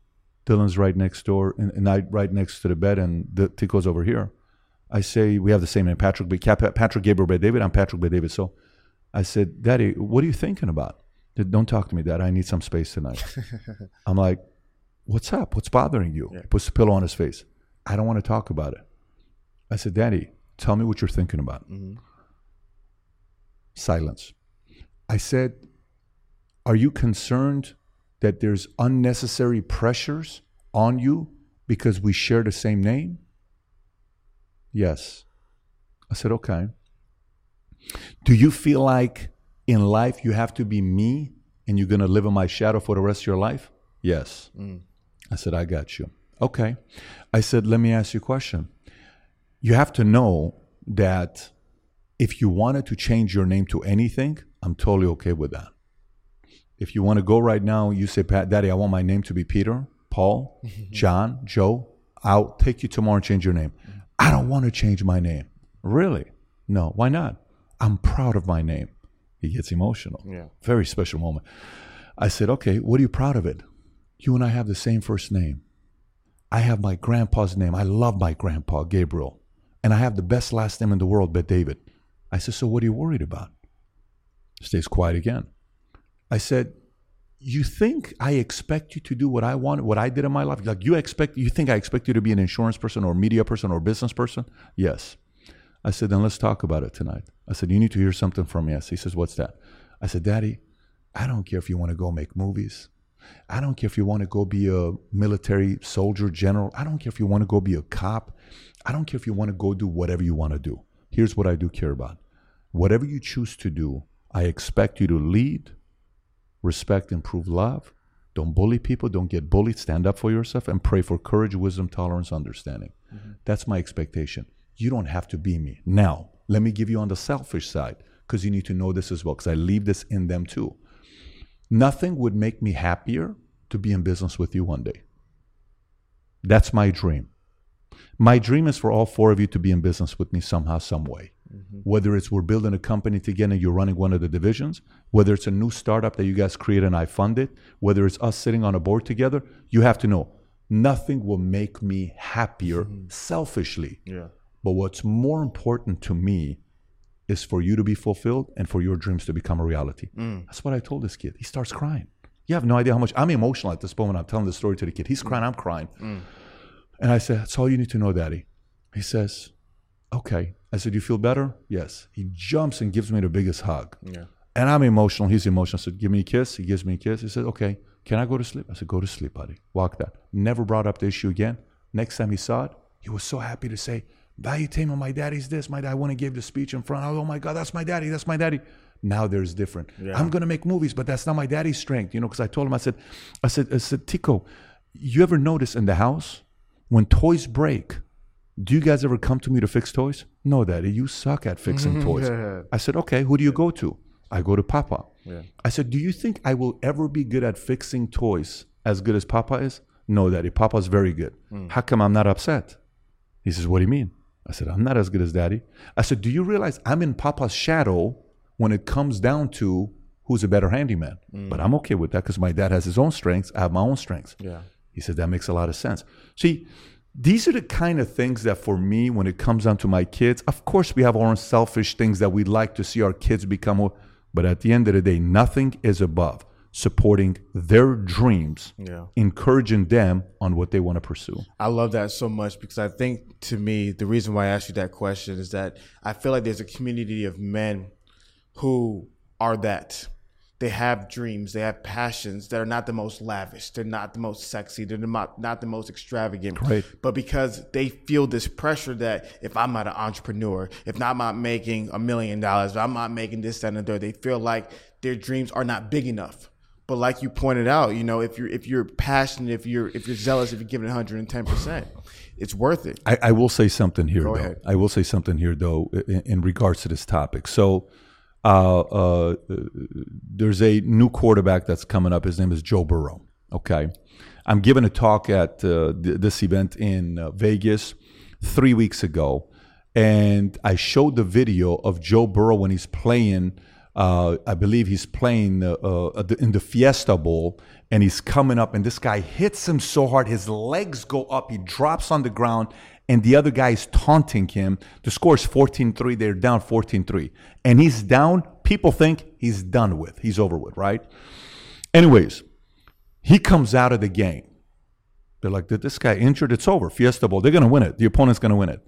Speaker 2: dylan's right next door and, and i right next to the bed and the tico's over here i say we have the same name patrick patrick gabriel Bet david i'm patrick Bet david so i said daddy what are you thinking about don't talk to me dad i need some space tonight i'm like what's up what's bothering you yeah. he puts the pillow on his face i don't want to talk about it i said daddy tell me what you're thinking about mm-hmm. Silence. I said, Are you concerned that there's unnecessary pressures on you because we share the same name? Yes. I said, Okay. Do you feel like in life you have to be me and you're going to live in my shadow for the rest of your life? Yes. Mm. I said, I got you. Okay. I said, let me ask you a question. You have to know that if you wanted to change your name to anything, I'm totally okay with that. If you want to go right now, you say, Pat, Daddy, I want my name to be Peter, Paul, John, Joe. I'll take you tomorrow and change your name. I don't want to change my name. Really? No, why not? I'm proud of my name. He gets emotional.
Speaker 1: Yeah.
Speaker 2: Very special moment. I said, okay, what are you proud of it? You and I have the same first name. I have my grandpa's name. I love my grandpa, Gabriel. And I have the best last name in the world, Bet David. I said, So what are you worried about? Stays quiet again. I said, You think I expect you to do what I want, what I did in my life? Like you expect you think I expect you to be an insurance person or media person or business person? Yes. I said, then let's talk about it tonight. I said, you need to hear something from me. Yes. He says, what's that? I said, Daddy, I don't care if you want to go make movies. I don't care if you want to go be a military soldier general. I don't care if you want to go be a cop. I don't care if you want to go do whatever you want to do here's what I do care about. Whatever you choose to do, I expect you to lead, respect, improve love. Don't bully people. Don't get bullied. Stand up for yourself and pray for courage, wisdom, tolerance, understanding. Mm-hmm. That's my expectation. You don't have to be me. Now, let me give you on the selfish side because you need to know this as well because I leave this in them too. Nothing would make me happier to be in business with you one day. That's my dream. My dream is for all four of you to be in business with me somehow, some way. Mm-hmm. Whether it's we're building a company together and you're running one of the divisions, whether it's a new startup that you guys create and I fund it, whether it's us sitting on a board together, you have to know nothing will make me happier mm-hmm. selfishly.
Speaker 1: Yeah.
Speaker 2: But what's more important to me is for you to be fulfilled and for your dreams to become a reality. Mm. That's what I told this kid. He starts crying. You have no idea how much I'm emotional at this moment. I'm telling the story to the kid. He's crying, I'm crying. Mm. And I said, That's all you need to know, Daddy. He says, Okay. I said, You feel better? Yes. He jumps and gives me the biggest hug.
Speaker 1: Yeah.
Speaker 2: And I'm emotional. He's emotional. I said, Give me a kiss. He gives me a kiss. He said, Okay, can I go to sleep? I said, Go to sleep, buddy. Walk that. Never brought up the issue again. Next time he saw it, he was so happy to say, Valuetainment, my daddy's this. My dad, I want to give the speech in front. Oh my God, that's my daddy. That's my daddy. Now there's different. Yeah. I'm gonna make movies, but that's not my daddy's strength, you know. Because I told him, I said, I said, I said, Tico, you ever notice in the house when toys break, Do you guys ever come to me to fix toys? No, Daddy, you suck at fixing mm-hmm. toys.
Speaker 1: Yeah.
Speaker 2: I said, Okay, who do you go to? I go to Papa.
Speaker 1: Yeah.
Speaker 2: I said, Do you think I will ever be good at fixing toys as good as Papa is? No, Daddy, Papa's very good. Mm. How come I'm not upset? He says, What do you mean? I said, I'm not as good as Daddy. I said, Do you realize I'm in Papa's shadow when it comes down to who's a better handyman? Mm. But I'm okay with that because my dad has his own strengths. I have my own strengths.
Speaker 1: Yeah.
Speaker 2: He said, That makes a lot of sense. See, these are the kind of things that for me, when it comes down to my kids, of course, we have our own selfish things that we'd like to see our kids become. But at the end of the day, nothing is above supporting their dreams,
Speaker 1: Yeah.
Speaker 2: encouraging them on what they want to pursue.
Speaker 1: I love that so much because I think to me the reason why I asked you that question is that I feel like there's a community of men who are that. They have dreams, they have passions that are not the most lavish, they're not the most sexy, they're not, not the most extravagant.
Speaker 2: Right.
Speaker 1: But because they feel this pressure that if I'm not an entrepreneur, if I'm not making a million dollars, if I'm not making this, that, and the third, they feel like their dreams are not big enough. But like you pointed out, you know, if you're if you're passionate, if you're if you're zealous, if you're giving 110 percent, it's worth it.
Speaker 2: I, I will say something here,
Speaker 1: Go
Speaker 2: though.
Speaker 1: ahead.
Speaker 2: I will say something here, though, in, in regards to this topic. So, uh, uh, there's a new quarterback that's coming up. His name is Joe Burrow. Okay, I'm giving a talk at uh, th- this event in uh, Vegas three weeks ago, and I showed the video of Joe Burrow when he's playing. Uh, I believe he's playing uh, uh, in the Fiesta Bowl, and he's coming up, and this guy hits him so hard, his legs go up, he drops on the ground, and the other guy is taunting him. The score is 14 3. They're down 14 3. And he's down. People think he's done with, he's over with, right? Anyways, he comes out of the game. They're like, did this guy injured? It's over. Fiesta Bowl. They're going to win it. The opponent's going to win it.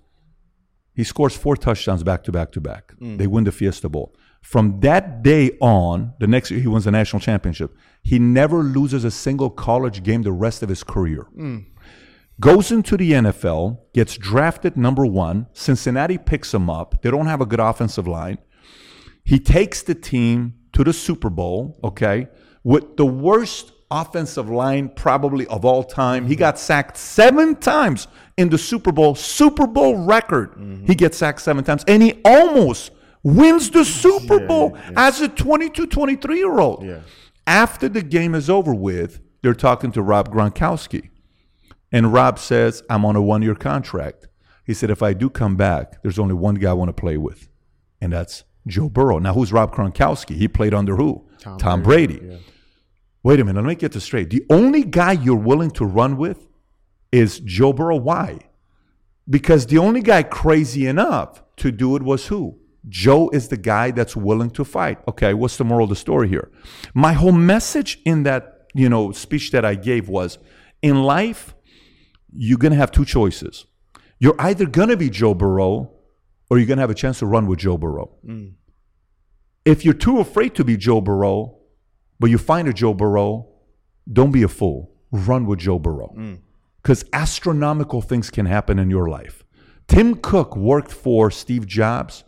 Speaker 2: He scores four touchdowns back to back to back. They win the Fiesta Bowl. From that day on, the next year he wins the national championship. He never loses a single college game the rest of his career. Hmm. Goes into the NFL, gets drafted number one. Cincinnati picks him up. They don't have a good offensive line. He takes the team to the Super Bowl, okay, with the worst offensive line probably of all time. He hmm. got sacked seven times in the Super Bowl, Super Bowl record. Mm-hmm. He gets sacked seven times, and he almost wins the Super Bowl as a 22, 23 year old.
Speaker 1: Yeah.
Speaker 2: After the game is over with, they're talking to Rob Gronkowski. And Rob says, I'm on a one year contract. He said, if I do come back, there's only one guy I want to play with, and that's Joe Burrow. Now, who's Rob Gronkowski? He played under who? Tom, Brady. Wait a minute, let me get this straight. The only guy you're willing to run with is Joe Burrow. Why? Because the only guy crazy enough to do it was who? Joe is the guy that's willing to fight. Okay, what's the moral of the story here? My whole message in that, you know, speech that I gave was in life, you're going to have two choices. You're either going to be Joe Burrow or you're going to have a chance to run with Joe Burrow. Mm. If you're too afraid to be Joe Burrow, but you find a Joe Burrow, don't be a fool. Run with Joe Burrow. Mm. Because astronomical things can happen in your life. Tim Cook worked for Steve Jobs.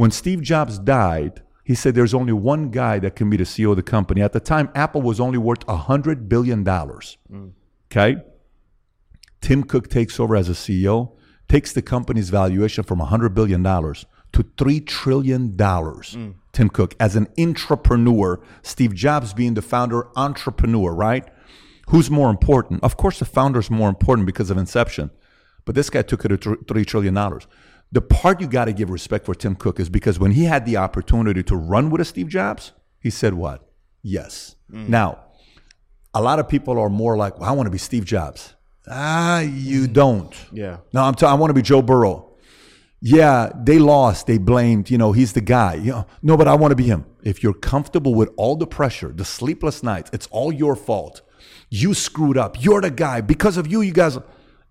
Speaker 2: When Steve Jobs died, he said there's only one guy that can be the CEO of the company. At the time, Apple was only worth $100 billion. Okay? Tim Cook takes over as a CEO, takes the company's valuation from $100 billion to $3 trillion. Tim Cook, as an entrepreneur, Steve Jobs being the founder, entrepreneur, right? Who's more important? Of course, the founder's more important because of inception, but this guy took it to $3 trillion. The part you got to give respect for Tim Cook is because when he had the opportunity to run with a Steve Jobs, he said, What? Yes. Now, a lot of people are more like, well, I want to be Steve Jobs. Ah, you don't.
Speaker 1: Yeah.
Speaker 2: No, I'm t- I want to be Joe Burrow. Yeah, they lost. They blamed, you know, he's the guy. You know, no, but I want to be him. If you're comfortable with all the pressure, the sleepless nights, it's all your fault. You screwed up. You're the guy. Because of you, you guys.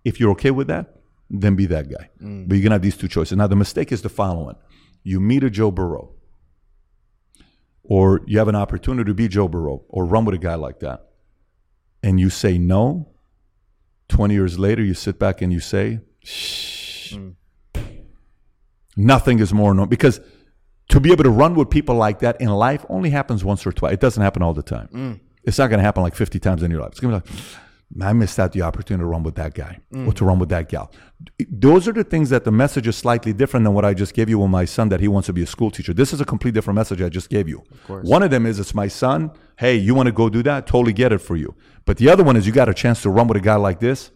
Speaker 2: If you're okay with that, then be that guy. Mm. But you're going to have these two choices. Now, the mistake is the following you meet a Joe Burrow, or you have an opportunity to be Joe Burrow, or run with a guy like that, and you say no. 20 years later, you sit back and you say, shh. Mm. Nothing is more known because to be able to run with people like that in life only happens once or twice. It doesn't happen all the time. Mm. It's not going to happen like 50 times in your life. It's going to be like, I missed out the opportunity to run with that guy or mm. to run with that gal. Those are the things that the message is slightly different than what I just gave you with my son that he wants to be a school teacher. This is a complete different message I just gave you.
Speaker 1: course.
Speaker 2: One of them is it's my son. Hey, you want to go do that? Totally get it for you. But the other one is you got a chance to run with a guy like this.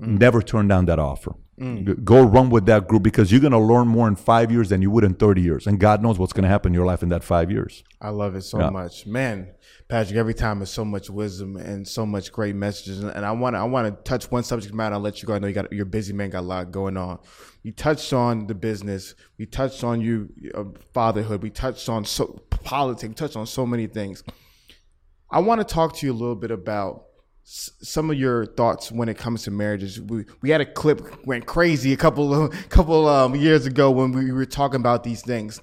Speaker 2: Mm. Never turn down that offer. G- Go run with that group because you're going to learn more in five years than you would in 30 years. And God knows what's going to happen in your life in that five years.
Speaker 1: I love it so
Speaker 2: Yeah.
Speaker 1: much, man. Patrick, every time is so much wisdom and so much great messages, and I want to I want to touch one subject matter. I'll let you go. I know you got you're busy, man. Got a lot going on. We touched on the business. We touched on you uh, fatherhood. We touched on so politics. We touched on so many things. I want to talk to you a little bit about s- some of your thoughts when it comes to marriages. We we had a clip went crazy a couple of couple um, years ago when we were talking about these things,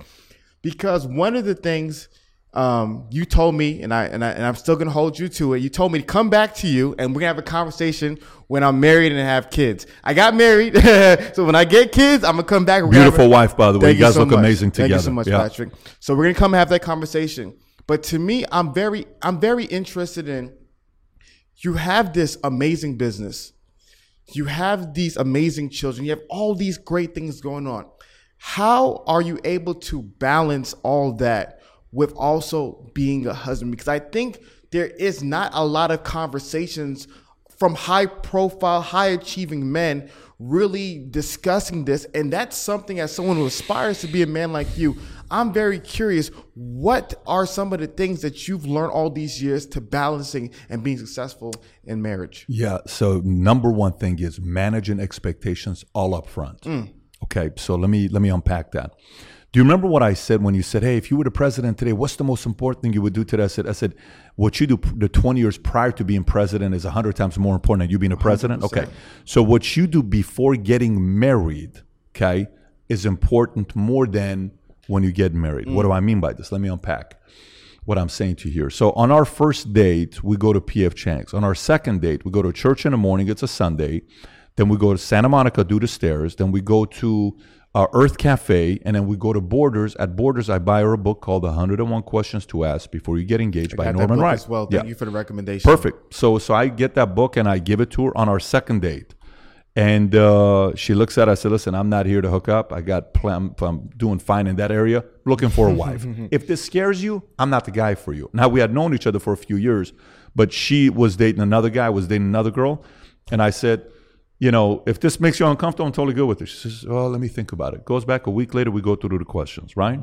Speaker 1: because one of the things um, you told me, and I and I and I'm still gonna hold you to it. You told me to come back to you, and we're gonna have a conversation when I'm married and have kids. I got married, so when I get kids, I'm gonna come back. We're gonna have a-
Speaker 2: Beautiful wife, by the way.
Speaker 1: Thank
Speaker 2: You guys
Speaker 1: so
Speaker 2: look
Speaker 1: much.
Speaker 2: amazing
Speaker 1: Thank you so
Speaker 2: together.
Speaker 1: much,
Speaker 2: Yeah.
Speaker 1: Patrick. So we're gonna come have that conversation. But to me, I'm very, I'm very interested in. You have this amazing business. You have these amazing children. You have all these great things going on. How are you able to balance all that with also being a husband? Because I think there is not a lot of conversations from high profile, high achieving men really discussing this. And that's something as someone who aspires to be a man like you, I'm very curious. What are some of the things that you've learned all these years to balancing and being successful in marriage?
Speaker 2: Yeah. So number one thing is managing expectations all up front.
Speaker 1: Mm.
Speaker 2: Okay. So let me let me unpack that. Do you remember what I said when you said, "Hey, if you were the president today, what's the most important thing you would do today?" I said, "I said what you do the 20 years prior to being president is 100 times more important than you being a president." Okay. So what you do before getting married, okay, is important more than when you get married. What do I mean by this? Let me unpack what I'm saying to you here. So on our first date, we go to PF Chang's. On our second date, we go to church in the morning. It's a Sunday. Then we go to Santa Monica, do the stairs. Then we go to uh, Earth Cafe, and then we go to Borders. At Borders, I buy her a book called 101 Questions to Ask Before You Get Engaged by
Speaker 1: Got that
Speaker 2: Norman Wright.
Speaker 1: well. Thank
Speaker 2: Yeah.
Speaker 1: you for the recommendation.
Speaker 2: Perfect. So so I get that book and I give it to her on our second date. And uh, she looks at it. I said, "Listen, I'm not here to hook up. I got plan. I'm doing fine in that area. Looking for a wife. if this scares you, I'm not the guy for you." Now we had known each other for a few years, but she was dating another guy, was dating another girl, and I said, "You know, if this makes you uncomfortable, I'm totally good with it." She says, "Oh, let me think about it." Goes back a week later. We go through the questions, right?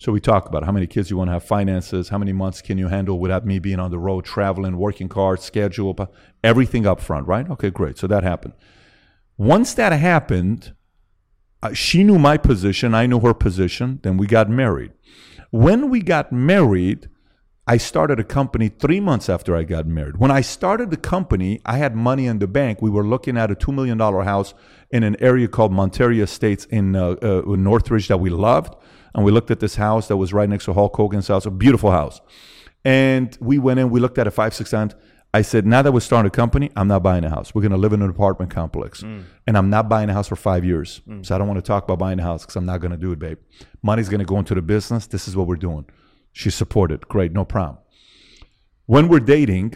Speaker 2: So we talk about how many kids you want to have, finances, how many months can you handle without me being on the road, traveling, working hard, schedule, everything up front, right? Okay, great. So that happened. Once that happened, uh, she knew my position, I knew her position, then we got married. When we got married, I started a company three months after I got married. When I started the company, I had money in the bank. We were looking at a $2 million house in an area called Monterey Estates in uh, uh, Northridge that we loved. And we looked at this house that was right next to Hulk Hogan's house, a beautiful house. And we went in, we looked at it five, six times. I said, now that we're starting a company, I'm not buying a house. We're going to live in an apartment complex. Mm. And I'm not buying a house for five years. Mm. So I don't want to talk about buying a house because I'm not going to do it, babe. Money's going to go into the business. This is what we're doing. She supported. Great, no problem. When we're dating,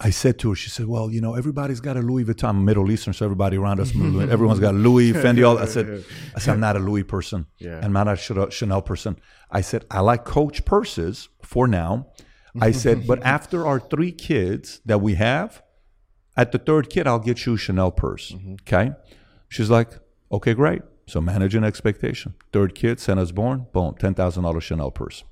Speaker 2: I said to her, she said, Well, you know, everybody's got a Louis Vuitton. I'm Middle Eastern, so everybody around us, everyone's got Louis, Fendi, all I said, I said, I'm not a Louis person.
Speaker 1: Yeah.
Speaker 2: I'm not a Chanel person. I said, I like Coach purses for now. I said, but after our three kids that we have, at the third kid, I'll get you a Chanel purse. Mm-hmm. Okay. She's like, okay, great. So managing expectation. Third kid, Senna's born, boom, $10,000 Chanel purse.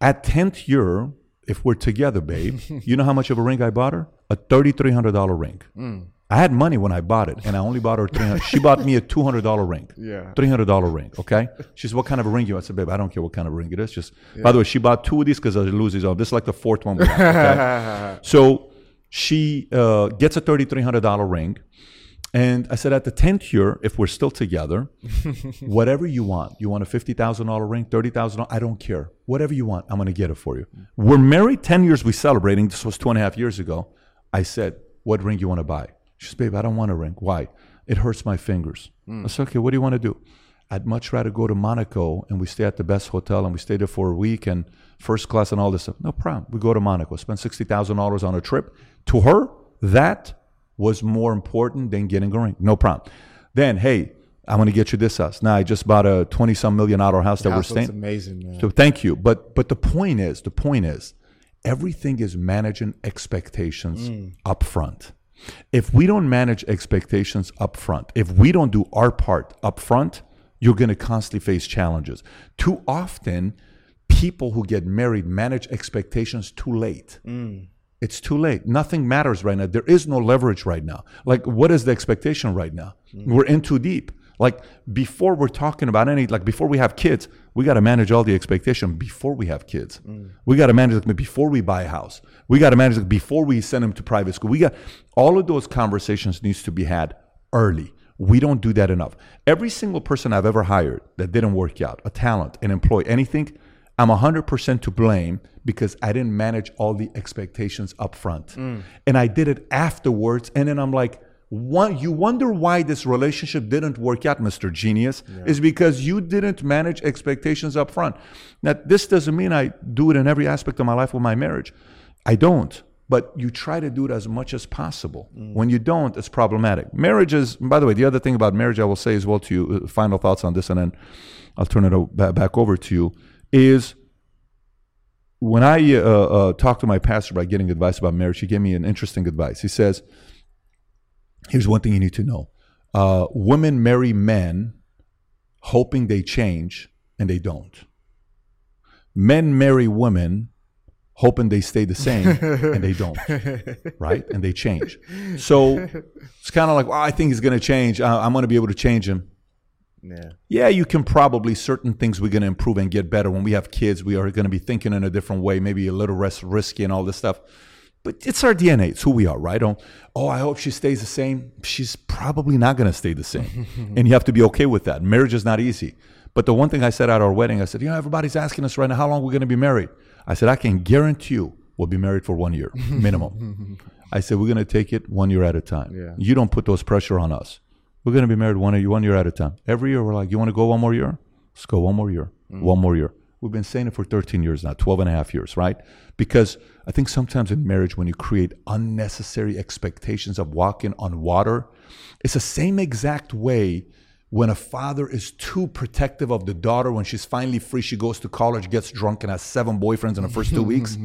Speaker 2: At 10th year, if we're together, babe, you know how much of a ring I bought her? A $3,300 ring. Mm. I had money when I bought it, and I only bought her 300 She bought me a $200 ring.
Speaker 1: Yeah.
Speaker 2: $300 ring, okay? She said, what kind of a ring you? I said, babe, I don't care what kind of ring it is. Just, by the way, she bought two of these because I lose these all. This is like the fourth one we have, okay? so she uh, gets a $3,300 ring. And I said, at the 10th year, if we're still together, whatever you want. You want a $50,000 ring, $30,000? I don't care. Whatever you want, I'm going to get it for you. We're married 10 years, we're celebrating. This was two and a half years ago. I said, what ring you want to buy? She says, babe, I don't want a ring. Why? It hurts my fingers. Hmm. I said, okay, what do you want to do? I'd much rather go to Monaco and we stay at the best hotel and we stay there for a week and first class and all this stuff. No problem. We go to Monaco, spend $60,000 on a trip. To her, that was more important than getting a ring. No problem. Then, hey, I'm going to get you this house. Now, I just bought a 20 some million dollar house that we're staying.
Speaker 1: amazing, man.
Speaker 2: So thank you. But but the point is, the point is, everything is managing expectations hmm. up front. If we don't manage expectations up front, if we don't do our part up front, you're going to constantly face challenges. Too often, people who get married manage expectations too late. Mm. It's too late. Nothing matters right now. There is no leverage right now. Like, what is the expectation right now? Mm. We're in too deep. Like, before we're talking about any, like, before we have kids, we got to manage all the expectation before we have kids. Mm. We got to manage it before we buy a house. We got to manage it before we send them to private school. We got all of those conversations needs to be had early. We don't do that enough. Every single person I've ever hired that didn't work out, a talent, an employee, anything, I'm 100% to blame because I didn't manage all the expectations up front. Mm. And I did it afterwards. And then I'm like, one, you wonder why this relationship didn't work out, Mr. Genius, is because you didn't manage expectations up front. Now, this doesn't mean I do it in every aspect of my life with my marriage. I don't. But you try to do it as much as possible. When you don't, it's problematic. Marriage is, by the way, the other thing about marriage I will say as well to you, uh, final thoughts on this, and then I'll turn it back over to you, is when I uh, uh, talked to my pastor about getting advice about marriage, he gave me an interesting advice. He says, here's one thing you need to know uh, women marry men hoping they change, and they don't. Men marry women hoping they stay the same, and they don't, right? And they change. So it's kind of like, well, I think he's going to change. Uh, I'm going to be able to change him.
Speaker 1: Yeah.
Speaker 2: Yeah, you can probably certain things we're going to improve and get better. When we have kids, we are going to be thinking in a different way, maybe a little less risky and all this stuff. But it's our DNA. It's who we are, right? Oh, oh I hope she stays the same. She's probably not going to stay the same. and you have to be okay with that. Marriage is not easy. But the one thing I said at our wedding, I said, you know, everybody's asking us right now, how long we're going to be married? I said, I can guarantee you we'll be married for one year minimum. I said, we're going to take it one year at a time.
Speaker 1: Yeah.
Speaker 2: You don't put those pressure on us. We're going to be married one, one year at a time. Every year, we're like, you want to go one more year? Let's go one more year, mm. one more year. We've been saying it for 13 years now, 12 and a half years, right? Because I think sometimes in marriage, when you create unnecessary expectations of walking on water, it's the same exact way when a father is too protective of the daughter when she's finally free, she goes to college, gets drunk, and has seven boyfriends in the first two weeks.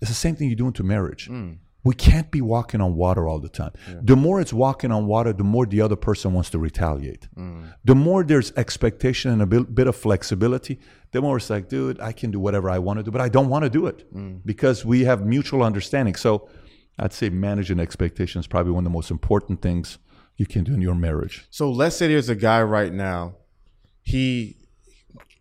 Speaker 2: It's the same thing you do into marriage. Mm. We can't be walking on water all the time. The more it's walking on water, the more the other person wants to retaliate. Mm. The more there's expectation and a bit, of flexibility, the more it's like, dude, I can do whatever I want to do, but I don't want to do it mm. because we have mutual understanding. So I'd say managing expectations is probably one of the most important things you can do in your marriage.
Speaker 1: So let's say there's a guy right now. He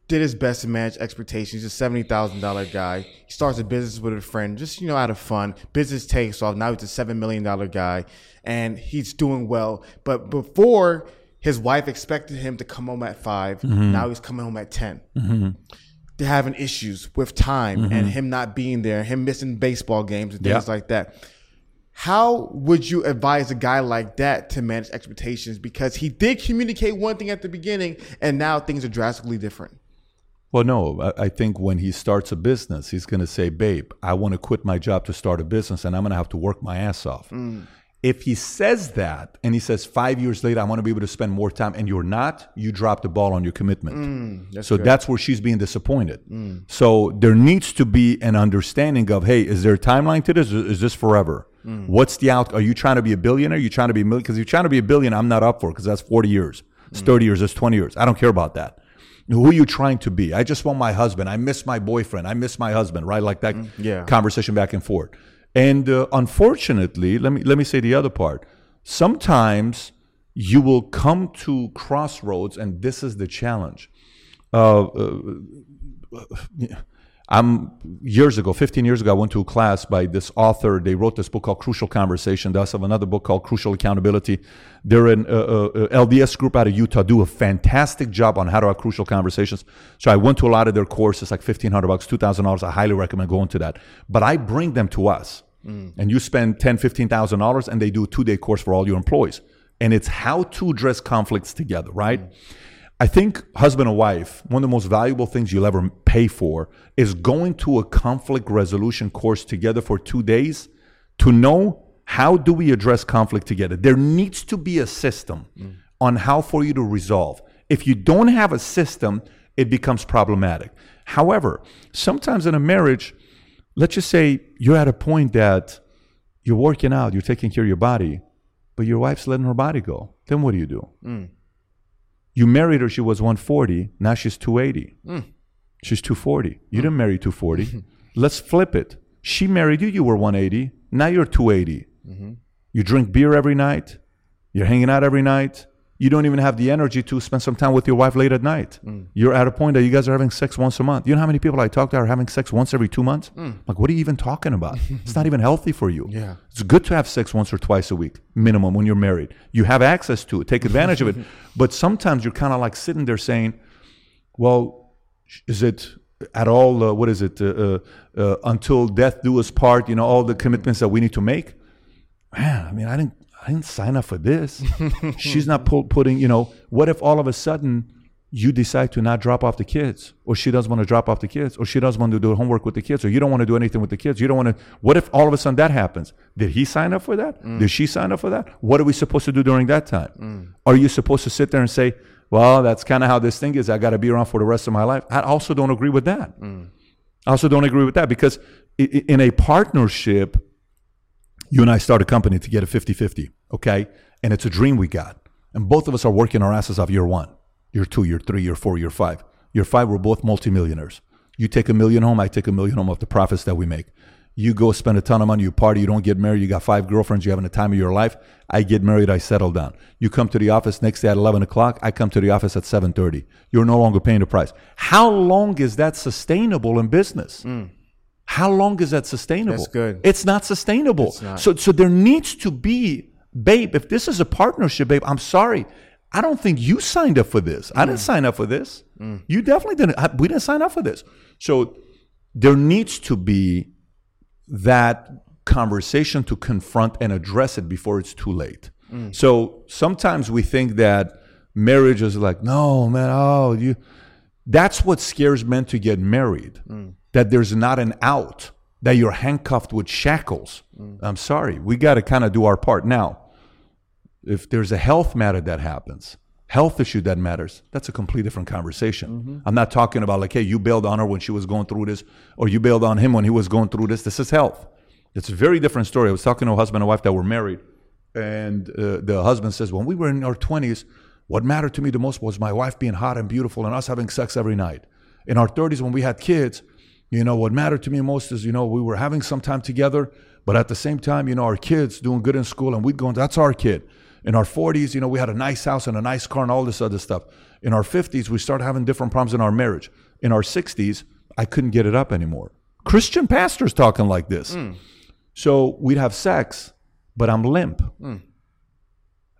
Speaker 1: did his best to manage expectations. He's a seventy thousand dollar guy. He starts a business with a friend, just you know, out of fun. Business takes off. Now he's a seven million dollar guy, and he's doing well. But before, his wife expected him to come home at 5 mm-hmm. Now he's coming home at 10 mm-hmm. They're having issues with time mm-hmm. and him not being there, him missing baseball games and things
Speaker 2: Yeah.
Speaker 1: like that. How would you advise a guy like that to manage expectations? Because he did communicate one thing at the beginning, and now things are drastically different.
Speaker 2: Well, no, I think when he starts a business, he's going to say, Babe, I want to quit my job to start a business and I'm going to have to work my ass off. Mm. If he says that and he says five years later, I want to be able to spend more time and you're not, you drop the ball on your commitment.
Speaker 1: Mm, that's
Speaker 2: so
Speaker 1: good.
Speaker 2: that's where she's being disappointed. Mm. So there needs to be an understanding of, hey, is there a timeline to this? Or is this forever? What's the out? Are you trying to be a billionaire? Are you trying to be a million? Because you're trying to be a billion, I'm not up for because that's 40 years. It's 30 years. It's 20 years. I don't care about that. Who are you trying to be? I just want my husband. I miss my boyfriend. I miss my husband. Right, like that
Speaker 1: yeah.
Speaker 2: conversation back and forth. And uh, unfortunately, let me let me say the other part. Sometimes you will come to crossroads, and this is the challenge. Uh, uh, I'm years ago, 15 years ago, I went to a class by this author. They wrote this book called Crucial Conversation. They also have another book called Crucial Accountability. They're an uh, uh, LDS group out of Utah, do a fantastic job on how to have crucial conversations. So I went to a lot of their courses, like 1500 bucks, $2,000. I highly recommend going to that. But I bring them to us. And you spend $10,000, $15,000 and they do a two day course for all your employees. And it's how to address conflicts together, right? I think husband and wife, one of the most valuable things you'll ever pay for is going to a conflict resolution course together for two days to know how do we address conflict together. There needs to be a system mm. on how for you to resolve. If you don't have a system, it becomes problematic. However, sometimes in a marriage, let's just say you're at a point that you're working out, you're taking care of your body, but your wife's letting her body go. Then what do you do? Mm. You married her, she was 140. Now she's 280. Mm. She's 240. You didn't marry 240. Let's flip it. She married you, you were 180. Now you're 280. Mm-hmm. You drink beer every night. You're hanging out every night. You don't even have the energy to spend some time with your wife late at night. You're at a point that you guys are having sex once a month. You know how many people I talk to are having sex once every two months? Like, what are you even talking about? it's not even healthy for you.
Speaker 1: Yeah.
Speaker 2: It's good to have sex once or twice a week, minimum, when you're married. You have access to it. Take advantage of it. But sometimes you're kind of like sitting there saying, well, is it at all, uh, what is it, uh, uh, uh, until death do us part, you know, all the commitments that we need to make? Man, I mean, I didn't, I didn't sign up for this. She's not pu- putting, you know, what if all of a sudden you decide to not drop off the kids, or she doesn't want to drop off the kids, or she doesn't want to do homework with the kids, or you don't want to do anything with the kids. You don't want to. What if all of a sudden that happens? Did he sign up for that? Mm. Did she sign up for that? What are we supposed to do during that time? Mm. Are you supposed to sit there and say, well, that's kind of how this thing is. I got to be around for the rest of my life. I also don't agree with that. Mm. I also don't agree with that because in a partnership, you and I start a company to get a 50 50, okay? And it's a dream we got. And both of us are working our asses off year one, year two, year three, year four, year five. Year five, we're both multimillionaires. You take a million home, I take a million home of the profits that we make. You go spend a ton of money, you party, you don't get married, you got five girlfriends, you're having the time of your life. I get married, I settle down. You come to the office next day at 11 o'clock, I come to the office at 7.30. You're no longer paying the price. How long is that sustainable in business? Mm. How long is that sustainable?
Speaker 1: That's good.
Speaker 2: It's not sustainable.
Speaker 1: It's not.
Speaker 2: So so there needs to be, babe, if this is a partnership, babe, I'm sorry. I don't think you signed up for this. I didn't
Speaker 1: Mm.
Speaker 2: sign up for this. You definitely didn't. I- We didn't sign up for this. So there needs to be that conversation to confront and address it before it's too late.
Speaker 1: Mm.
Speaker 2: So sometimes we think that marriage is like, no, man, oh, you. That's what scares men to get married. That there's not an out. That you're handcuffed with shackles.
Speaker 1: Mm.
Speaker 2: I'm sorry. We got to kind of do our part now. If there's a health matter that happens, health issue that matters, that's a completely different conversation. I'm not talking about like, hey, you bailed on her when she was going through this, or you bailed on him when he was going through this. This is health. It's a very different story. I was talking to a husband and wife that were married, and uh, the husband says, when we were in our 20s, what mattered to me the most was my wife being hot and beautiful and us having sex every night. In our 30s, when we had kids, you know, what mattered to me most is, you know, we were having some time together, but at the same time, you know, our kids doing good in school and we'd go, that's our kid. In our 40s, you know, we had a nice house and a nice car and all this other stuff. In our 50s, we started having different problems in our marriage. In our 60s, I couldn't get it up anymore. Christian pastors talking like this. Hmm. So we'd have sex, but I'm limp. Hmm.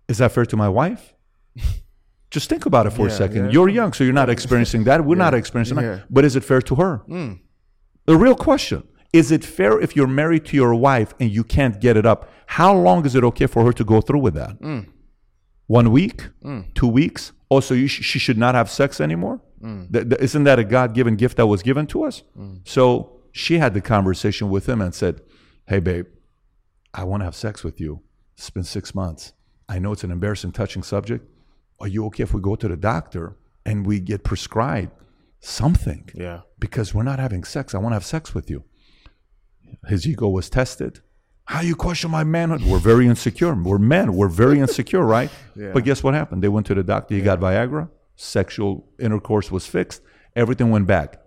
Speaker 2: Is that fair to my wife? Just think about it for a second.
Speaker 1: yeah.
Speaker 2: You're young, so you're not experiencing that. We're not experiencing
Speaker 1: Yeah.
Speaker 2: that. But is it fair to her? Hmm. The real question is it fair if you're married to your wife and you can't get it up? How long is it okay for her to go through with that? Mm. One week? Mm. Two weeks? Oh, also, you sh- she should not have sex anymore? Mm. Th- th- isn't that a God given gift that was given to us? So she had the conversation with him and said, Hey, babe, I want to have sex with you. It's been six months. I know it's an embarrassing, touching subject. Are you okay if we go to the doctor and we get prescribed something?
Speaker 1: Yeah.
Speaker 2: because we're not having sex. I want to have sex with you. His ego was tested. How you question my manhood? We're very insecure. We're men. We're very insecure, right?
Speaker 1: Yeah.
Speaker 2: But guess what happened? They went to the doctor. He got Viagra. Sexual intercourse was fixed. Everything went back.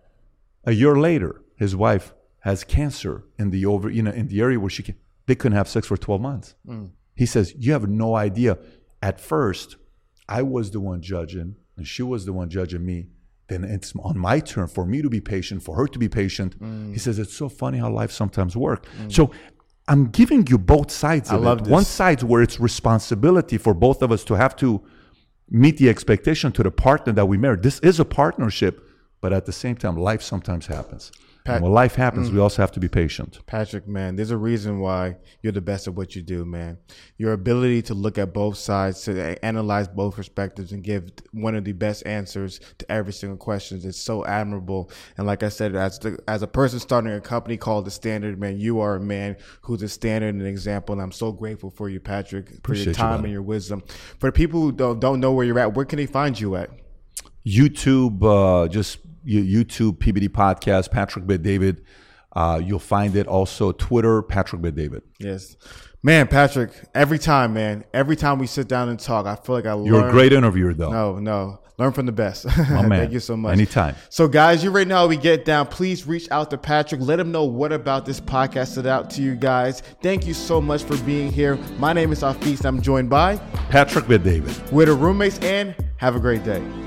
Speaker 2: A year later, his wife has cancer in the over, you know, in the area where she can. They couldn't have sex for twelve months. Hmm. He says, You have no idea. At first, I was the one judging, and she was the one judging me. Then it's on my turn for me to be patient, for her to be patient. Mm. He says, It's so funny how life sometimes works. Mm. So I'm giving you both sides
Speaker 1: I
Speaker 2: of
Speaker 1: love
Speaker 2: it.
Speaker 1: this.
Speaker 2: One side where it's responsibility for both of us to have to meet the expectation to the partner that we married. This is a partnership, but at the same time, life sometimes happens. And when life happens, we also have to be patient.
Speaker 1: Patrick, man, there's a reason why you're the best at what you do, man. Your ability to look at both sides, to analyze both perspectives, and give one of the best answers to every single question is so admirable. And like I said, as the, as a person starting a company called The Standard, man, you are a man who's a standard and an example. And I'm so grateful for you, Patrick, for
Speaker 2: Appreciate
Speaker 1: your time
Speaker 2: man.
Speaker 1: and your wisdom. For people who don't, don't know where you're at, where can they find you at?
Speaker 2: YouTube, uh, just you- YouTube PBD podcast, Patrick Bet David. Uh, you'll find it also Twitter, Patrick Bet David.
Speaker 1: Yes. Man, Patrick, every time, man, every time we sit down and talk, I feel like I learn.
Speaker 2: You're a great interviewer, though.
Speaker 1: No, no. Learn from the best.
Speaker 2: My man.
Speaker 1: Thank you so much.
Speaker 2: Anytime.
Speaker 1: So, guys, you right now we get down. Please reach out to Patrick. Let him know what about this podcast stood out to you guys. Thank you so much for being here. My name is Hafeez. I'm joined by
Speaker 2: Patrick Bet David.
Speaker 1: We're the roommates, and have a great day.